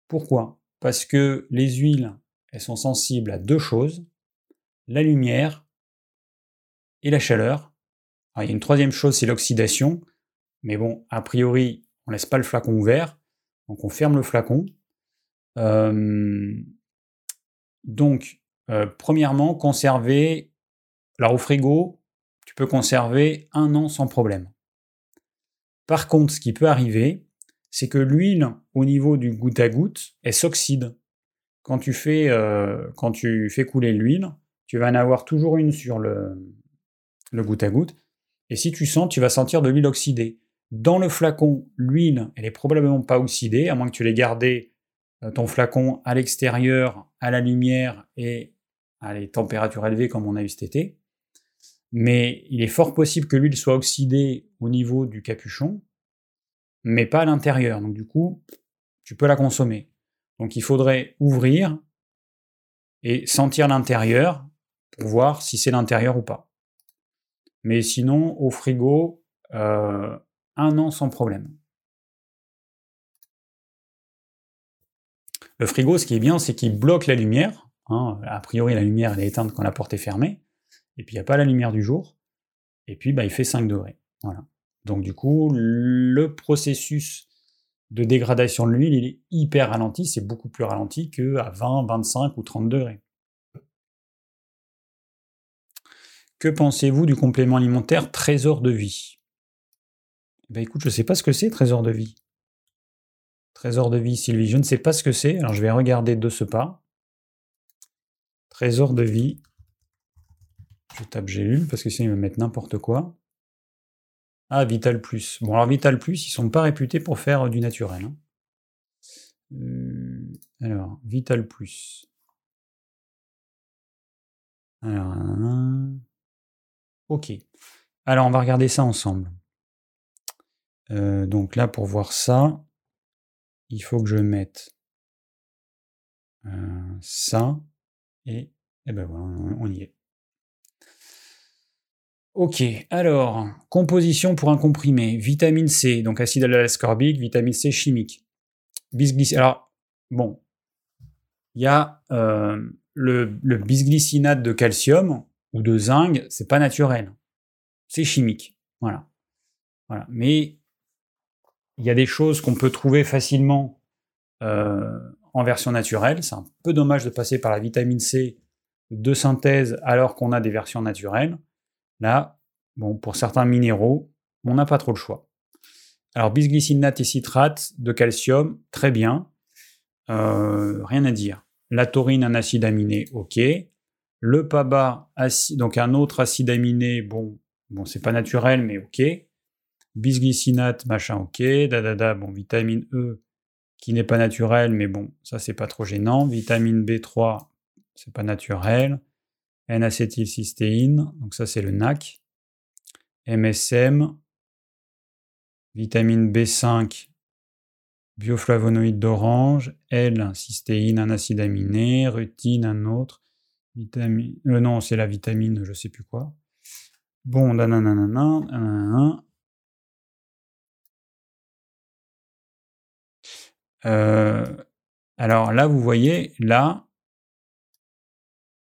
Pourquoi? Parce que les huiles, elles sont sensibles à deux choses la lumière et la chaleur. il y a une troisième chose, c'est l'oxydation. Mais bon, a priori, on laisse pas le flacon ouvert, donc on ferme le flacon. Donc, premièrement, conserver. Alors au frigo, tu peux conserver un an sans problème. Par contre, ce qui peut arriver, c'est que l'huile, au niveau du goutte à goutte, elle s'oxyde. Quand tu fais, quand tu fais couler l'huile, tu vas en avoir toujours une sur le, le goutte à goutte. Et si tu sens, tu vas sentir de l'huile oxydée. Dans le flacon, l'huile, elle est probablement pas oxydée, à moins que tu l'aies gardé euh, ton flacon à l'extérieur, à la lumière et à les températures élevées comme on a eu cet été. Mais il est fort possible que l'huile soit oxydée au niveau du capuchon, mais pas à l'intérieur. Donc du coup, tu peux la consommer. Donc il faudrait ouvrir et sentir l'intérieur pour voir si c'est l'intérieur ou pas. Mais sinon, au frigo, euh, un an sans problème. Le frigo, ce qui est bien, c'est qu'il bloque la lumière. Hein. A priori, la lumière est éteinte quand la porte est fermée. Et puis, il n'y a pas la lumière du jour. Et puis, bah, il fait 5 degrés. Donc, du coup, le processus de dégradation de l'huile, il est hyper ralenti. C'est beaucoup plus ralenti qu'à 20, 25 ou 30 degrés. Que pensez-vous du complément alimentaire Trésor de vie? Ben écoute, je ne sais pas ce que c'est, trésor de vie. Trésor de vie, Sylvie, je ne sais pas ce que c'est. Alors je vais regarder de ce pas. Trésor de vie. Je tape Gélule parce que sinon ils me mettent n'importe quoi. Ah, Vital Plus. Bon, alors Vital Plus, ils sont pas réputés pour faire du naturel. Hein. Euh, alors, Vital Plus. Alors, ok. Alors, on va regarder ça ensemble. Euh, donc là, pour voir ça, il faut que je mette euh, ça et, et ben voilà, on y est. Ok, alors, composition pour un comprimé. Vitamine C, donc acide ascorbique, vitamine C chimique. Bisglycinate. Alors, bon, il y a euh, le, le, bisglycinate de calcium ou de zinc, c'est pas naturel. C'est chimique. Voilà. Voilà. Mais il y a des choses qu'on peut trouver facilement euh, en version naturelle. C'est un peu dommage de passer par la vitamine C de synthèse alors qu'on a des versions naturelles. Là, pour certains minéraux, on n'a pas trop le choix. Alors, bisglycinate et citrate de calcium, très bien. Euh, rien à dire. La taurine, un acide aminé, ok. Le PABA, donc un autre acide aminé, bon, bon c'est pas naturel, mais ok bisglycinate, machin, ok, da, bon, vitamine E, qui n'est pas naturelle, mais bon, ça c'est pas trop gênant. Vitamine B3, c'est pas naturel. N-acétylcystéine, donc ça c'est le NAC. MSM, vitamine B5, bioflavonoïde d'orange, L, cystéine, un acide aminé, rutine, un autre, vitamine, euh, non, c'est la vitamine, je sais plus quoi. Bon, nanana, alors là, vous voyez, là,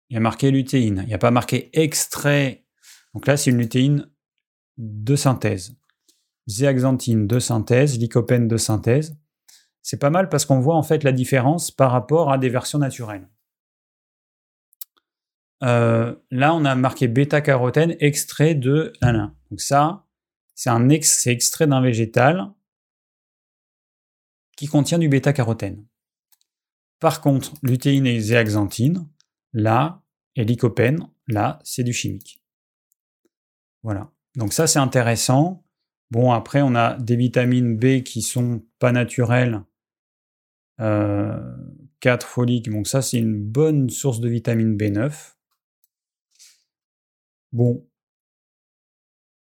il y a marqué lutéine. Il n'y a pas marqué extrait. Donc là, c'est une lutéine de synthèse. Zéaxanthine de synthèse, lycopène de synthèse. C'est pas mal parce qu'on voit en fait la différence par rapport à des versions naturelles. euh, là, on a marqué bêta-carotène extrait de lin. Donc ça, c'est extrait d'un végétal qui contient du bêta-carotène. Par contre, lutéine et zéaxanthine, là, et lycopène, là, c'est du chimique. Voilà. Donc ça, c'est intéressant. Bon, après, on a des vitamines B qui sont pas naturelles. Euh, 4 foliques, donc ça, c'est une bonne source de vitamine B9. Bon.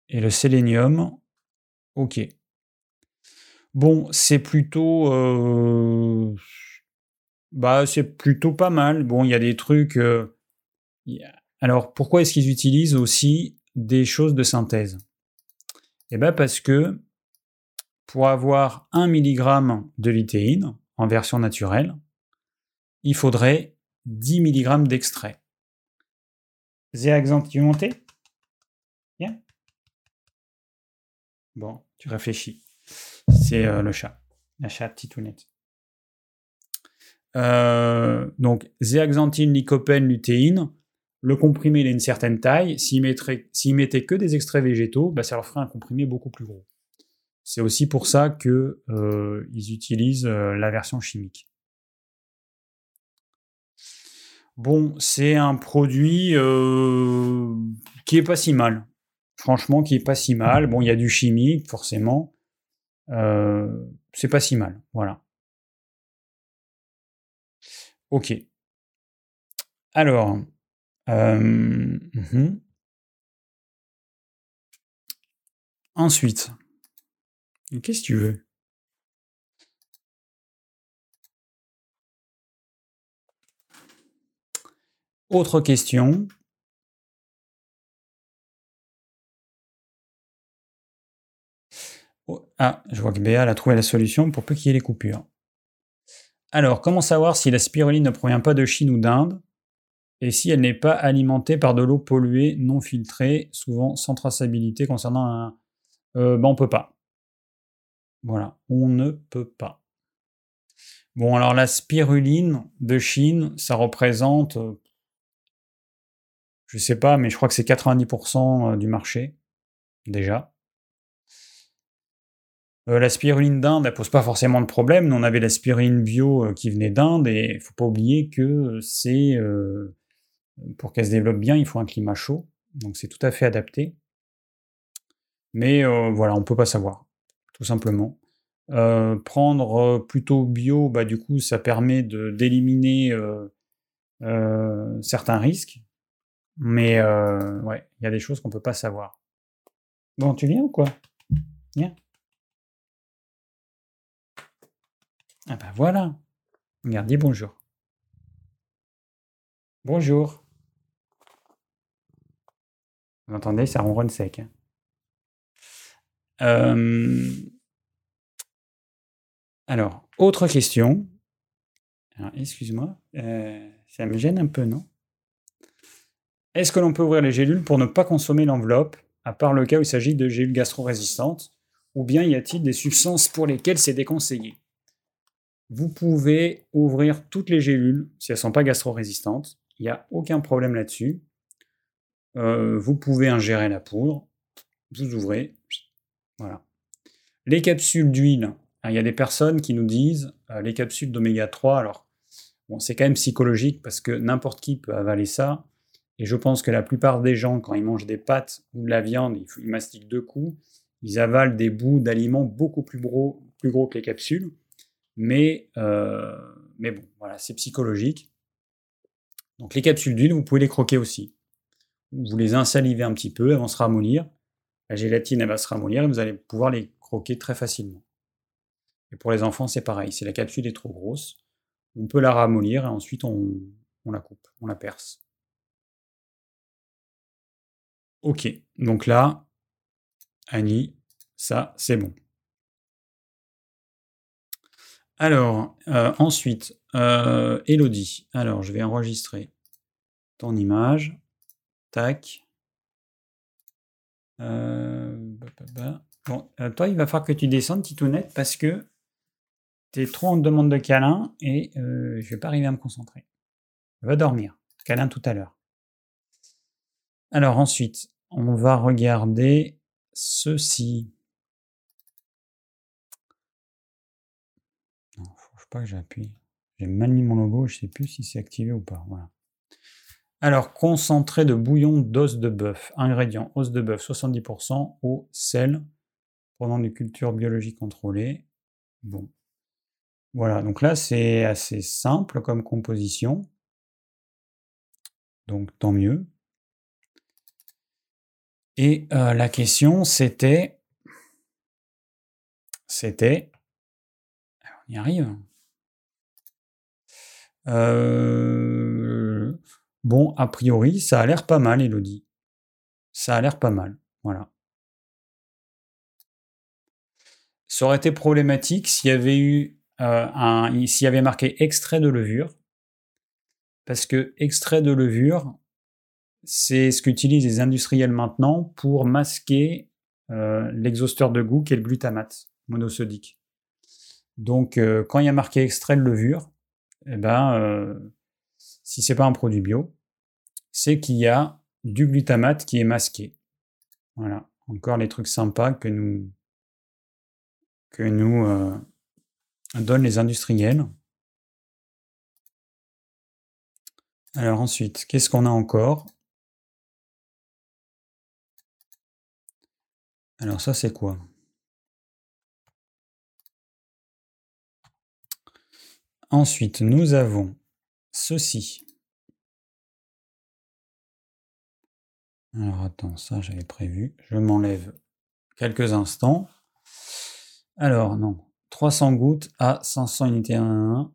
Et le sélénium, ok. Bon, c'est plutôt... Euh, bah, c'est plutôt pas mal. Bon, il y a des trucs... Euh, alors, pourquoi est-ce qu'ils utilisent aussi des choses de synthèse? Eh bien, parce que pour avoir 1 mg de litéine en version naturelle, il faudrait 10 mg d'extrait. Zéaxanthe, tu monter? Bien Bon, tu réfléchis. C'est euh, le chat. La chat titounette. Euh, donc, zéaxanthine, lycopène, lutéine. Le comprimé, il a une certaine taille. S'il mettait que des extraits végétaux, bah, ça leur ferait un comprimé beaucoup plus gros. C'est aussi pour ça qu'ils euh, utilisent la version chimique. Bon, c'est un produit qui est pas si mal. Franchement, qui est pas si mal. Bon, il y a du chimique, forcément. Euh, c'est pas si mal. Voilà. Ok. Alors. Euh, mhm. Ensuite. Qu'est-ce que tu veux? Autre question. Ah, je vois que Béa a trouvé la solution pour peu qu'il y ait les coupures. Alors, comment savoir si la spiruline ne provient pas de Chine ou d'Inde et si elle n'est pas alimentée par de l'eau polluée, non filtrée, souvent sans traçabilité concernant un... Euh, ben on peut pas. Voilà, on ne peut pas. Bon, alors la spiruline de Chine, ça représente euh, je sais pas, mais je crois que c'est 90% euh, du marché, déjà. Euh, la spiruline d'Inde, elle pose pas forcément de problème. Nous, on avait la spiruline bio euh, qui venait d'Inde et il faut pas oublier que c'est pour qu'elle se développe bien, il faut un climat chaud. Donc c'est tout à fait adapté. Mais voilà, on peut pas savoir, tout simplement. prendre plutôt bio, bah, du coup, ça permet d'éliminer certains risques. Mais euh, ouais, il y a des choses qu'on peut pas savoir. Bon, tu viens ou quoi? Viens. Ah ben voilà. Regarde, dis bonjour. Bonjour. Vous entendez, ça ronronne sec. Hein. Euh, alors, autre question. Excuse-moi, euh, ça me gêne un peu, non? Est-ce que l'on peut ouvrir les gélules pour ne pas consommer l'enveloppe, à part le cas où il s'agit de gélules gastro-résistantes, ou bien y a-t-il des substances pour lesquelles c'est déconseillé? Vous pouvez ouvrir toutes les gélules si elles ne sont pas gastro-résistantes, il n'y a aucun problème là-dessus. Euh, vous pouvez ingérer la poudre, vous ouvrez, voilà. Les capsules d'huile, hein, il y a des personnes qui nous disent euh, les capsules d'oméga 3, alors bon, c'est quand même psychologique parce que n'importe qui peut avaler ça. Et je pense que la plupart des gens, quand ils mangent des pâtes ou de la viande, ils, mastiquent deux coups, ils avalent des bouts d'aliments beaucoup plus gros, plus gros que les capsules. Mais, euh, mais bon, voilà, c'est psychologique. Donc les capsules d'huile, vous pouvez les croquer aussi. Vous les insalivez un petit peu, elles vont se ramollir. La gélatine, elle va se ramollir et vous allez pouvoir les croquer très facilement. Et pour les enfants, c'est pareil. Si la capsule est trop grosse, on peut la ramollir et ensuite on la coupe, on la perce. Ok, donc là, Annie, ça, c'est bon. Alors, euh, ensuite, euh, Elodie. Alors, je vais enregistrer ton image. Tac. Euh, bon, toi, il va falloir que tu descendes, Titounette, parce que tu es trop en demande de câlin et je vais pas arriver à me concentrer. Va dormir. Câlin tout à l'heure. Alors ensuite, on va regarder ceci. Pas que j'appuie. J'ai mal mis mon logo, je sais plus si c'est activé ou pas. Voilà. Alors, concentré de bouillon d'os de bœuf. Ingrédients os de bœuf 70%, eau, sel, provenant de cultures biologiques contrôlées. Bon. Voilà, donc là, c'est assez simple comme composition. Donc, tant mieux. Et euh, la question, c'était. C'était. On y arrive. Euh, bon, a priori, ça a l'air pas mal, Elodie. Ça a l'air pas mal. Voilà. Ça aurait été problématique s'il y avait eu euh, un, s'il y avait marqué extrait de levure, parce que extrait de levure, c'est ce qu'utilisent les industriels maintenant pour masquer euh, l'exhausteur de goût qui est le glutamate monosodique. Donc, quand il y a marqué extrait de levure, eh ben, euh, si c'est pas un produit bio, c'est qu'il y a du glutamate qui est masqué. Voilà, encore les trucs sympas que nous que nous euh, donnent les industriels. Alors ensuite, qu'est-ce qu'on a encore? Alors ça c'est quoi? Ensuite, nous avons ceci. Alors attends, ça j'avais prévu. Je m'enlève quelques instants. Alors non, 300 gouttes à 500 unités 1.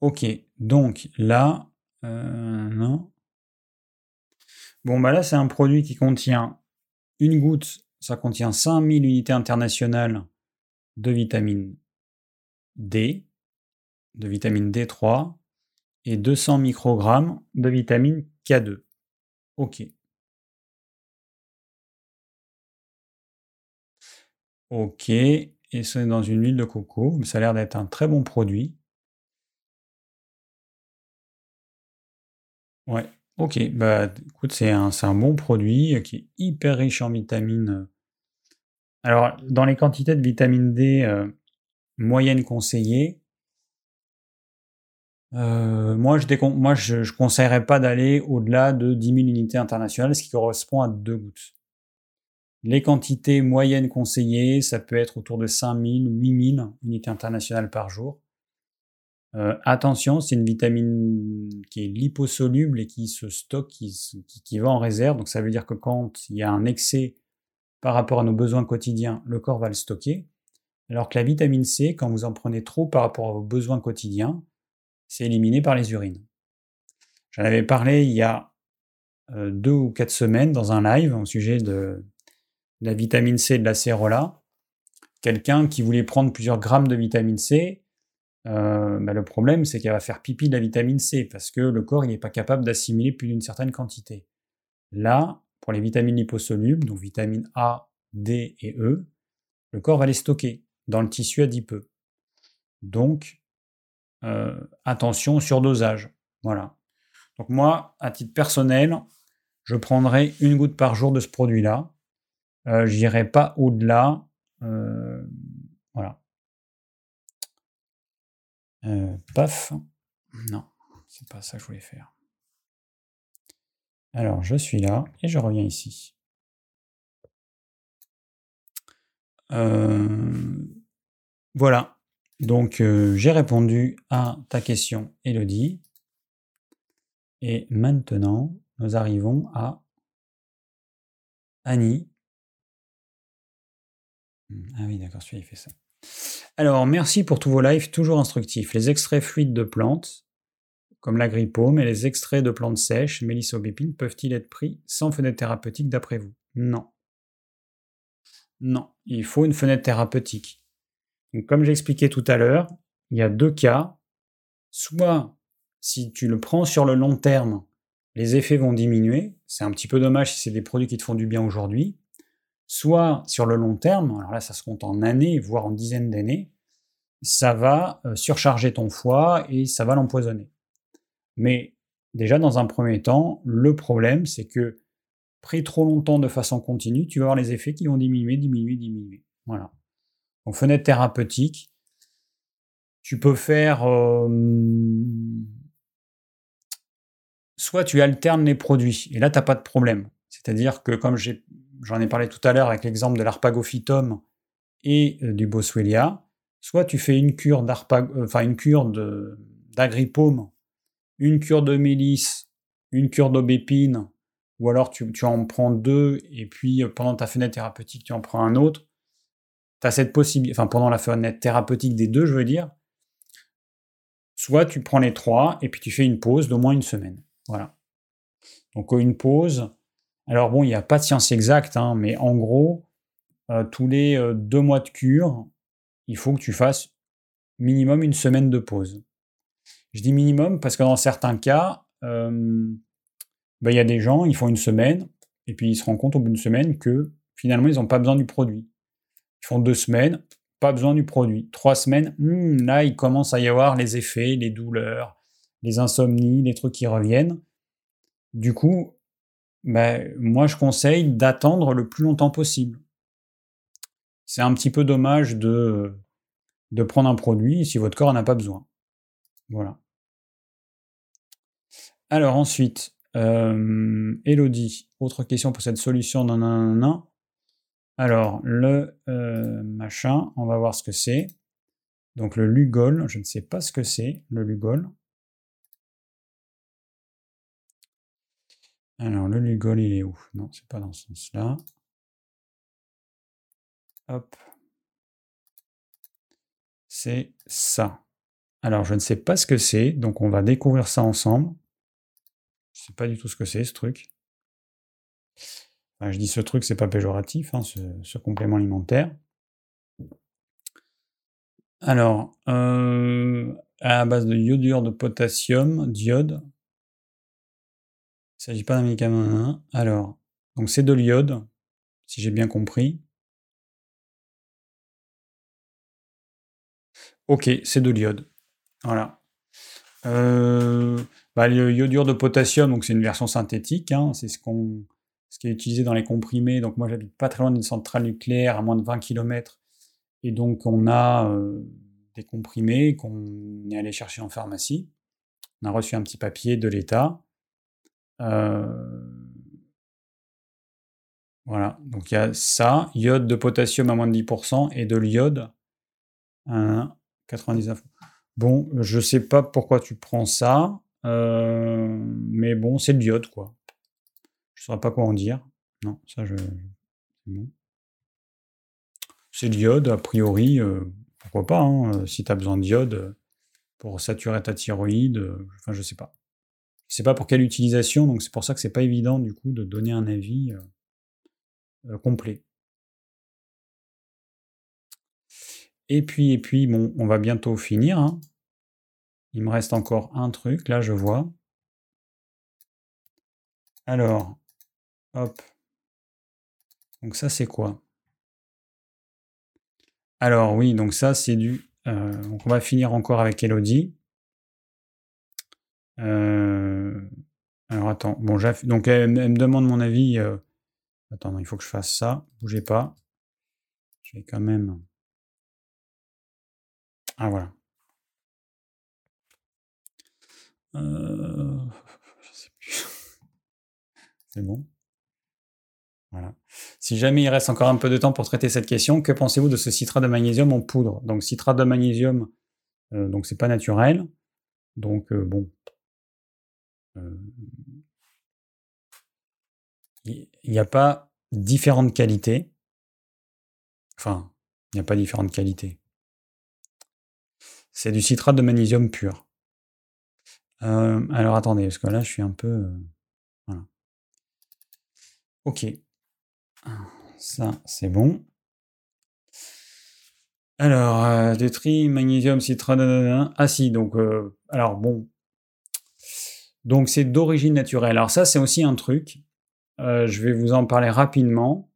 Ok, donc là, euh, non. Bon, bah là, c'est un produit qui contient une goutte ça contient 5000 unités internationales de vitamine D, de vitamine D3 et 200 microgrammes de vitamine K2. Ok. Ok, et c'est dans une huile de coco, mais ça a l'air d'être un très bon produit. Ouais, ok, bah écoute, c'est un, un, bon produit qui est hyper riche en vitamines alors, dans les quantités de vitamine D euh, moyennes conseillées, euh, moi, je ne conseillerais pas d'aller au-delà de 10 000 unités internationales, ce qui correspond à deux gouttes. Les quantités moyennes conseillées, ça peut être autour de 5 000, 8 000 unités internationales par jour. Euh, attention, c'est une vitamine qui est liposoluble et qui se stocke, qui, qui, va en réserve. Donc ça veut dire que quand il y a un excès par rapport à nos besoins quotidiens, le corps va le stocker. Alors que la vitamine C, quand vous en prenez trop par rapport à vos besoins quotidiens, c'est éliminé par les urines. J'en avais parlé il y a euh, deux ou quatre semaines dans un live au sujet de la vitamine C et de la cérola. Quelqu'un qui voulait prendre plusieurs grammes de vitamine C, euh, bah, le problème c'est qu'elle va faire pipi de la vitamine C parce que le corps n'est pas capable d'assimiler plus d'une certaine quantité. Là, pour les vitamines liposolubles, donc vitamines A, D et E, le corps va les stocker dans le tissu adipeux. Donc, euh, attention sur dosage. Voilà. Donc moi, à titre personnel, je prendrai une goutte par jour de ce produit-là. Euh, je n'irai pas au-delà. Euh, voilà. Paf. Non, c'est pas ça que je voulais faire. Alors, je suis là et je reviens ici. Euh, voilà. Donc, euh, j'ai répondu à ta question, Elodie. Et maintenant, nous arrivons à Annie. Hmm, ah oui, d'accord, celui-là, il fait ça. Alors, merci pour tous vos lives, toujours instructifs. Les extraits fluides de plantes, comme l'agrippome et les extraits de plantes sèches, mélissobépines, peuvent-ils être pris sans fenêtre thérapeutique d'après vous? Non. Non, il faut une fenêtre thérapeutique. Donc, comme j'expliquais tout à l'heure, il y a deux cas. Soit, si tu le prends sur le long terme, les effets vont diminuer. C'est un petit peu dommage si c'est des produits qui te font du bien aujourd'hui. Soit, sur le long terme, alors là, ça se compte en années, voire en dizaines d'années, ça va euh, surcharger ton foie et ça va l'empoisonner. Mais déjà, dans un premier temps, le problème, c'est que pris trop longtemps de façon continue, tu vas avoir les effets qui vont diminuer, diminuer, diminuer. Voilà. Donc, fenêtre thérapeutique, tu peux faire... Euh, soit tu alternes les produits, et là, tu n'as pas de problème. C'est-à-dire que, comme j'en ai, parlé tout à l'heure avec l'exemple de l'arpagophytum et euh, du boswellia, soit tu fais une cure euh, enfin une cure d'agripaume, une cure de mélisse, une cure d'aubépine, ou alors tu, en prends deux et puis euh, pendant ta fenêtre thérapeutique tu en prends un autre. Tu as cette possibilité, enfin pendant la fenêtre thérapeutique des deux, je veux dire. Soit tu prends les trois et puis tu fais une pause d'au moins une semaine. Voilà. Donc une pause. Alors bon, il n'y a pas de science exacte, hein, mais en gros, euh, tous les deux mois de cure, il faut que tu fasses minimum une semaine de pause. Je dis minimum parce que dans certains cas, euh, bah, il y a des gens, ils font une semaine, et puis ils se rendent compte au bout d'une semaine que finalement, ils n'ont pas besoin du produit. Ils font deux semaines, pas besoin du produit. Trois semaines, hmm, là, il commence à y avoir les effets, les douleurs, les insomnies, les trucs qui reviennent. Du coup, bah, moi, je conseille d'attendre le plus longtemps possible c'est un petit peu dommage de, de prendre un produit si votre corps n'en a pas besoin. Voilà. Alors ensuite, euh, Elodie, autre question pour cette solution. Non, Alors, le euh, machin, on va voir ce que c'est. Donc le Lugol, je ne sais pas ce que c'est, le Lugol. Alors, le Lugol, il est où? Non, c'est pas dans ce sens-là. Hop. C'est ça. Alors, je ne sais pas ce que c'est, donc on va découvrir ça ensemble. Je ne sais pas du tout ce que c'est, ce truc. je dis ce truc, c'est pas péjoratif, hein, ce, complément alimentaire. Alors, euh, à base de iodure de potassium, d'iode. Il ne s'agit pas d'un médicament. Alors, donc c'est de l'iode, si j'ai bien compris. Ok, c'est de l'iode. Voilà. Euh, bah, le iodure de potassium, donc c'est une version synthétique, hein, c'est ce qui est utilisé dans les comprimés. Donc moi j'habite pas très loin d'une centrale nucléaire, à moins de 20 km, et donc on a euh, des comprimés qu'on est allé chercher en pharmacie. On a reçu un petit papier de l'État. Euh, voilà, donc il y a ça, iode de potassium à moins de 10% et de l'iode. 99. Bon, je sais pas pourquoi tu prends ça, euh, mais bon, c'est le diode, quoi. Je saurais pas quoi en dire. Non, ça, je. C'est. C'est diode, a priori, euh, pourquoi pas, hein, euh, si tu as besoin de diode pour saturer ta thyroïde, enfin, je sais pas. Je sais pas pour quelle utilisation, donc c'est pour ça que c'est pas évident, du coup, de donner un avis complet. Et puis, et puis, bon, on va bientôt finir. Hein. Il me reste encore un truc, là, je vois. Alors, hop. Donc ça, c'est quoi? Alors oui, donc ça, c'est du... Euh, donc on va finir encore avec Elodie. Euh, alors attends, bon, donc elle, me demande mon avis. Euh, attends, il faut que je fasse ça. Bougez pas. Je vais quand même... Ah voilà. Euh, je sais plus. C'est bon. Voilà. Si jamais il reste encore un peu de temps pour traiter cette question, que pensez-vous de ce citrate de magnésium en poudre? Donc citrate de magnésium, euh, donc c'est pas naturel. Donc euh, bon. Il n'y a pas différentes qualités. Enfin, il n'y a pas différentes qualités. C'est du citrate de magnésium pur. Euh, alors attendez, parce que là je suis un peu. Euh, voilà. Ok. Ça, c'est bon. Alors, euh, magnésium, citrate. Ah si, donc. alors bon. Donc c'est d'origine naturelle. Alors ça, c'est aussi un truc. je vais vous en parler rapidement.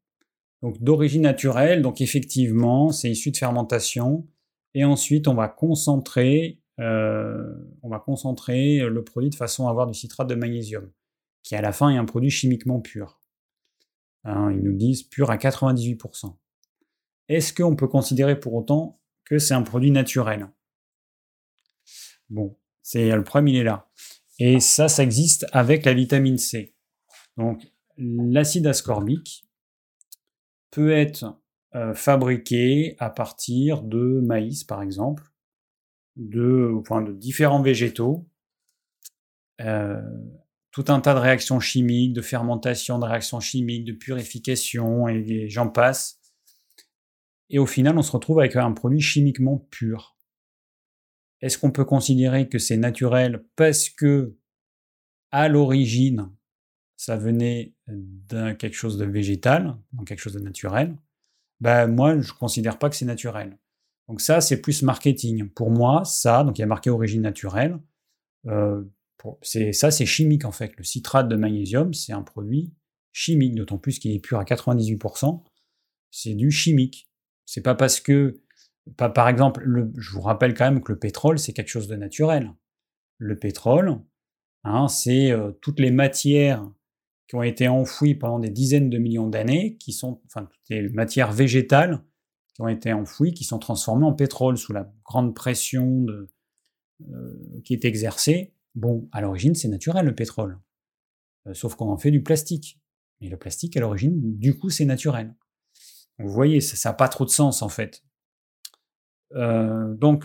Donc d'origine naturelle, donc effectivement, c'est issu de fermentation Et ensuite, on va concentrer, on va concentrer le produit de façon à avoir du citrate de magnésium, qui à la fin est un produit chimiquement pur. Hein, ils nous disent pur à 98%. Est-ce qu'on peut considérer pour autant que c'est un produit naturel? Bon, c'est le problème, il est là. Et ça, ça existe avec la vitamine C. Donc, l'acide ascorbique peut être euh, fabriqué à partir de maïs, par exemple, de, de différents végétaux, euh, tout un tas de réactions chimiques, de fermentation, de réactions chimiques, de purification, et, j'en passe. Et au final, on se retrouve avec un produit chimiquement pur. Est-ce qu'on peut considérer que c'est naturel parce que, à l'origine, ça venait d'un quelque chose de végétal, donc quelque chose de naturel? Ben moi, je ne considère pas que c'est naturel. Donc ça, c'est plus marketing. Pour moi, ça, donc il y a marqué origine naturelle, euh, c'est, ça, c'est chimique en fait. Le citrate de magnésium, c'est un produit chimique, d'autant plus qu'il est pur à 98%. C'est du chimique. C'est pas parce que, par exemple, le, je vous rappelle quand même que le pétrole, c'est quelque chose de naturel. Le pétrole, hein, c'est euh, toutes les matières qui ont été enfouies pendant des dizaines de millions d'années, qui sont, enfin, toutes les matières végétales qui ont été enfouies, qui sont transformées en pétrole sous la grande pression euh, qui est exercée Bon, à l'origine, c'est naturel le pétrole. Euh, sauf qu'on en fait du plastique. Et le plastique, à l'origine, du coup, c'est naturel. vous voyez, ça n'a pas trop de sens en fait. Euh, donc,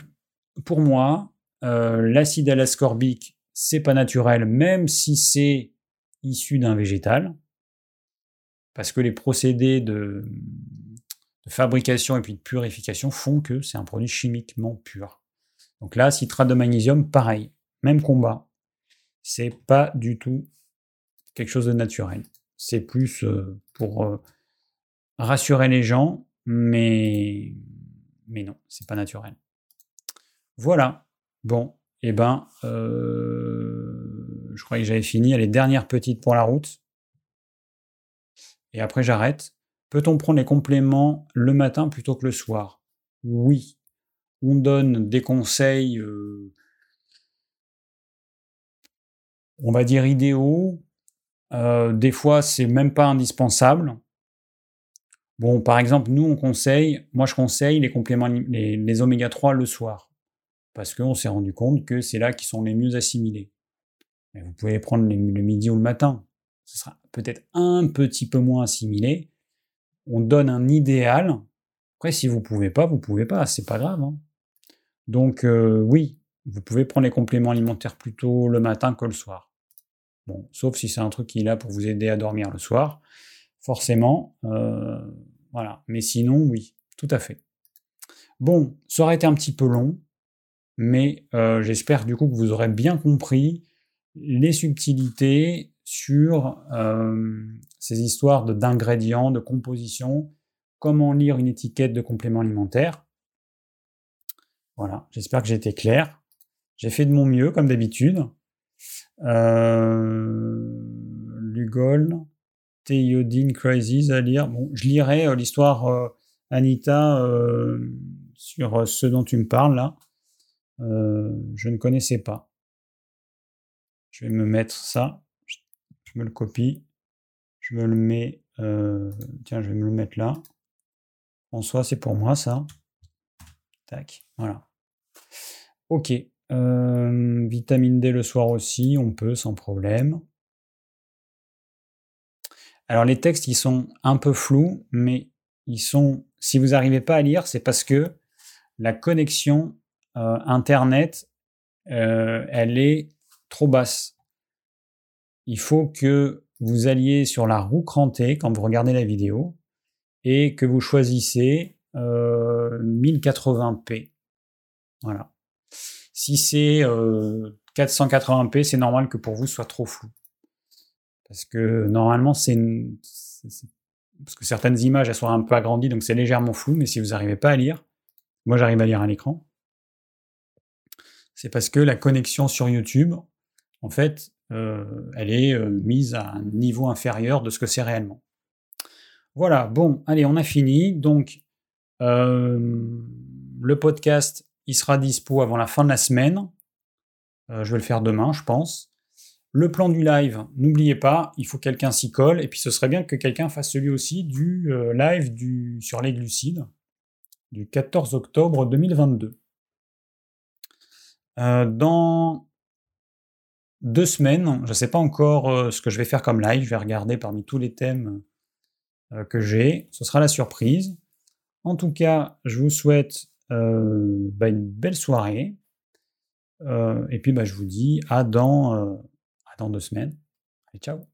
pour moi, euh, l'acide alascorbique, c'est pas naturel, même si c'est issu d'un végétal, parce que les procédés de, de, fabrication et puis de purification font que c'est un produit chimiquement pur. Donc là, citrate de magnésium, pareil même combat. C'est pas du tout quelque chose de naturel. C'est plus euh, pour euh, rassurer les gens, mais, mais non, c'est pas naturel. Voilà. Bon, et eh ben, euh, je croyais que j'avais fini. Les dernières petites pour la route. Et après, j'arrête. Peut-on prendre les compléments le matin plutôt que le soir? Oui. On donne des conseils on va dire idéaux. Euh, des fois, c'est même pas indispensable. Bon, par exemple, nous, on conseille, moi je conseille les compléments, les, oméga 3 le soir. Parce qu'on s'est rendu compte que c'est là qu'ils sont les mieux assimilés. Vous pouvez prendre le midi ou le matin. Ce sera peut-être un petit peu moins assimilé. On donne un idéal. Après, si vous pouvez pas, vous pouvez pas. C'est pas grave. Hein. Donc, euh, oui, vous pouvez prendre les compléments alimentaires plutôt le matin que le soir. Bon, sauf si c'est un truc qui est là pour vous aider à dormir le soir, forcément, euh, voilà. Mais sinon, oui, tout à fait. Bon, ça aurait été un petit peu long, mais euh, j'espère du coup que vous aurez bien compris les subtilités sur euh, ces histoires d'ingrédients, de composition, comment lire une étiquette de complément alimentaire. Voilà, j'espère que j'ai été clair. J'ai fait de mon mieux, comme d'habitude. Euh, Lugol, Théodine Crisis à lire. Bon, je lirai euh, l'histoire euh, Anita sur ce dont tu me parles là. je ne connaissais pas. Je vais me mettre ça. Je me le copie. Je me le mets. tiens, je vais me le mettre là. François, c'est pour moi ça. Tac, voilà. Ok. Euh, vitamine D le soir aussi, on peut sans problème. Alors les textes, ils sont un peu flous, mais ils sont. Si vous n'arrivez pas à lire, c'est parce que la connexion euh, internet, euh, elle est trop basse. Il faut que vous alliez sur la roue crantée quand vous regardez la vidéo et que vous choisissez 1080p. Voilà. Si c'est 480p, c'est normal que pour vous ce soit trop flou. Parce que normalement, c'est parce que certaines images elles sont un peu agrandies, donc c'est légèrement flou, mais si vous n'arrivez pas à lire, moi j'arrive à lire à l'écran, c'est parce que la connexion sur YouTube, en fait, elle est mise à un niveau inférieur de ce que c'est réellement. Voilà, bon, allez, on a fini. Donc, le podcast, il sera dispo avant la fin de la semaine. je vais le faire demain, je pense. Le plan du live, n'oubliez pas, il faut que quelqu'un s'y colle. Et puis ce serait bien que quelqu'un fasse celui aussi du live du, sur les glucides du 14 octobre 2022. dans deux semaines. Je ne sais pas encore euh, ce que je vais faire comme live. Je vais regarder parmi tous les thèmes euh, que j'ai. Ce sera la surprise. En tout cas, je vous souhaite euh, bah, une belle soirée. et puis, bah, je vous dis à dans, dans deux semaines. Allez, ciao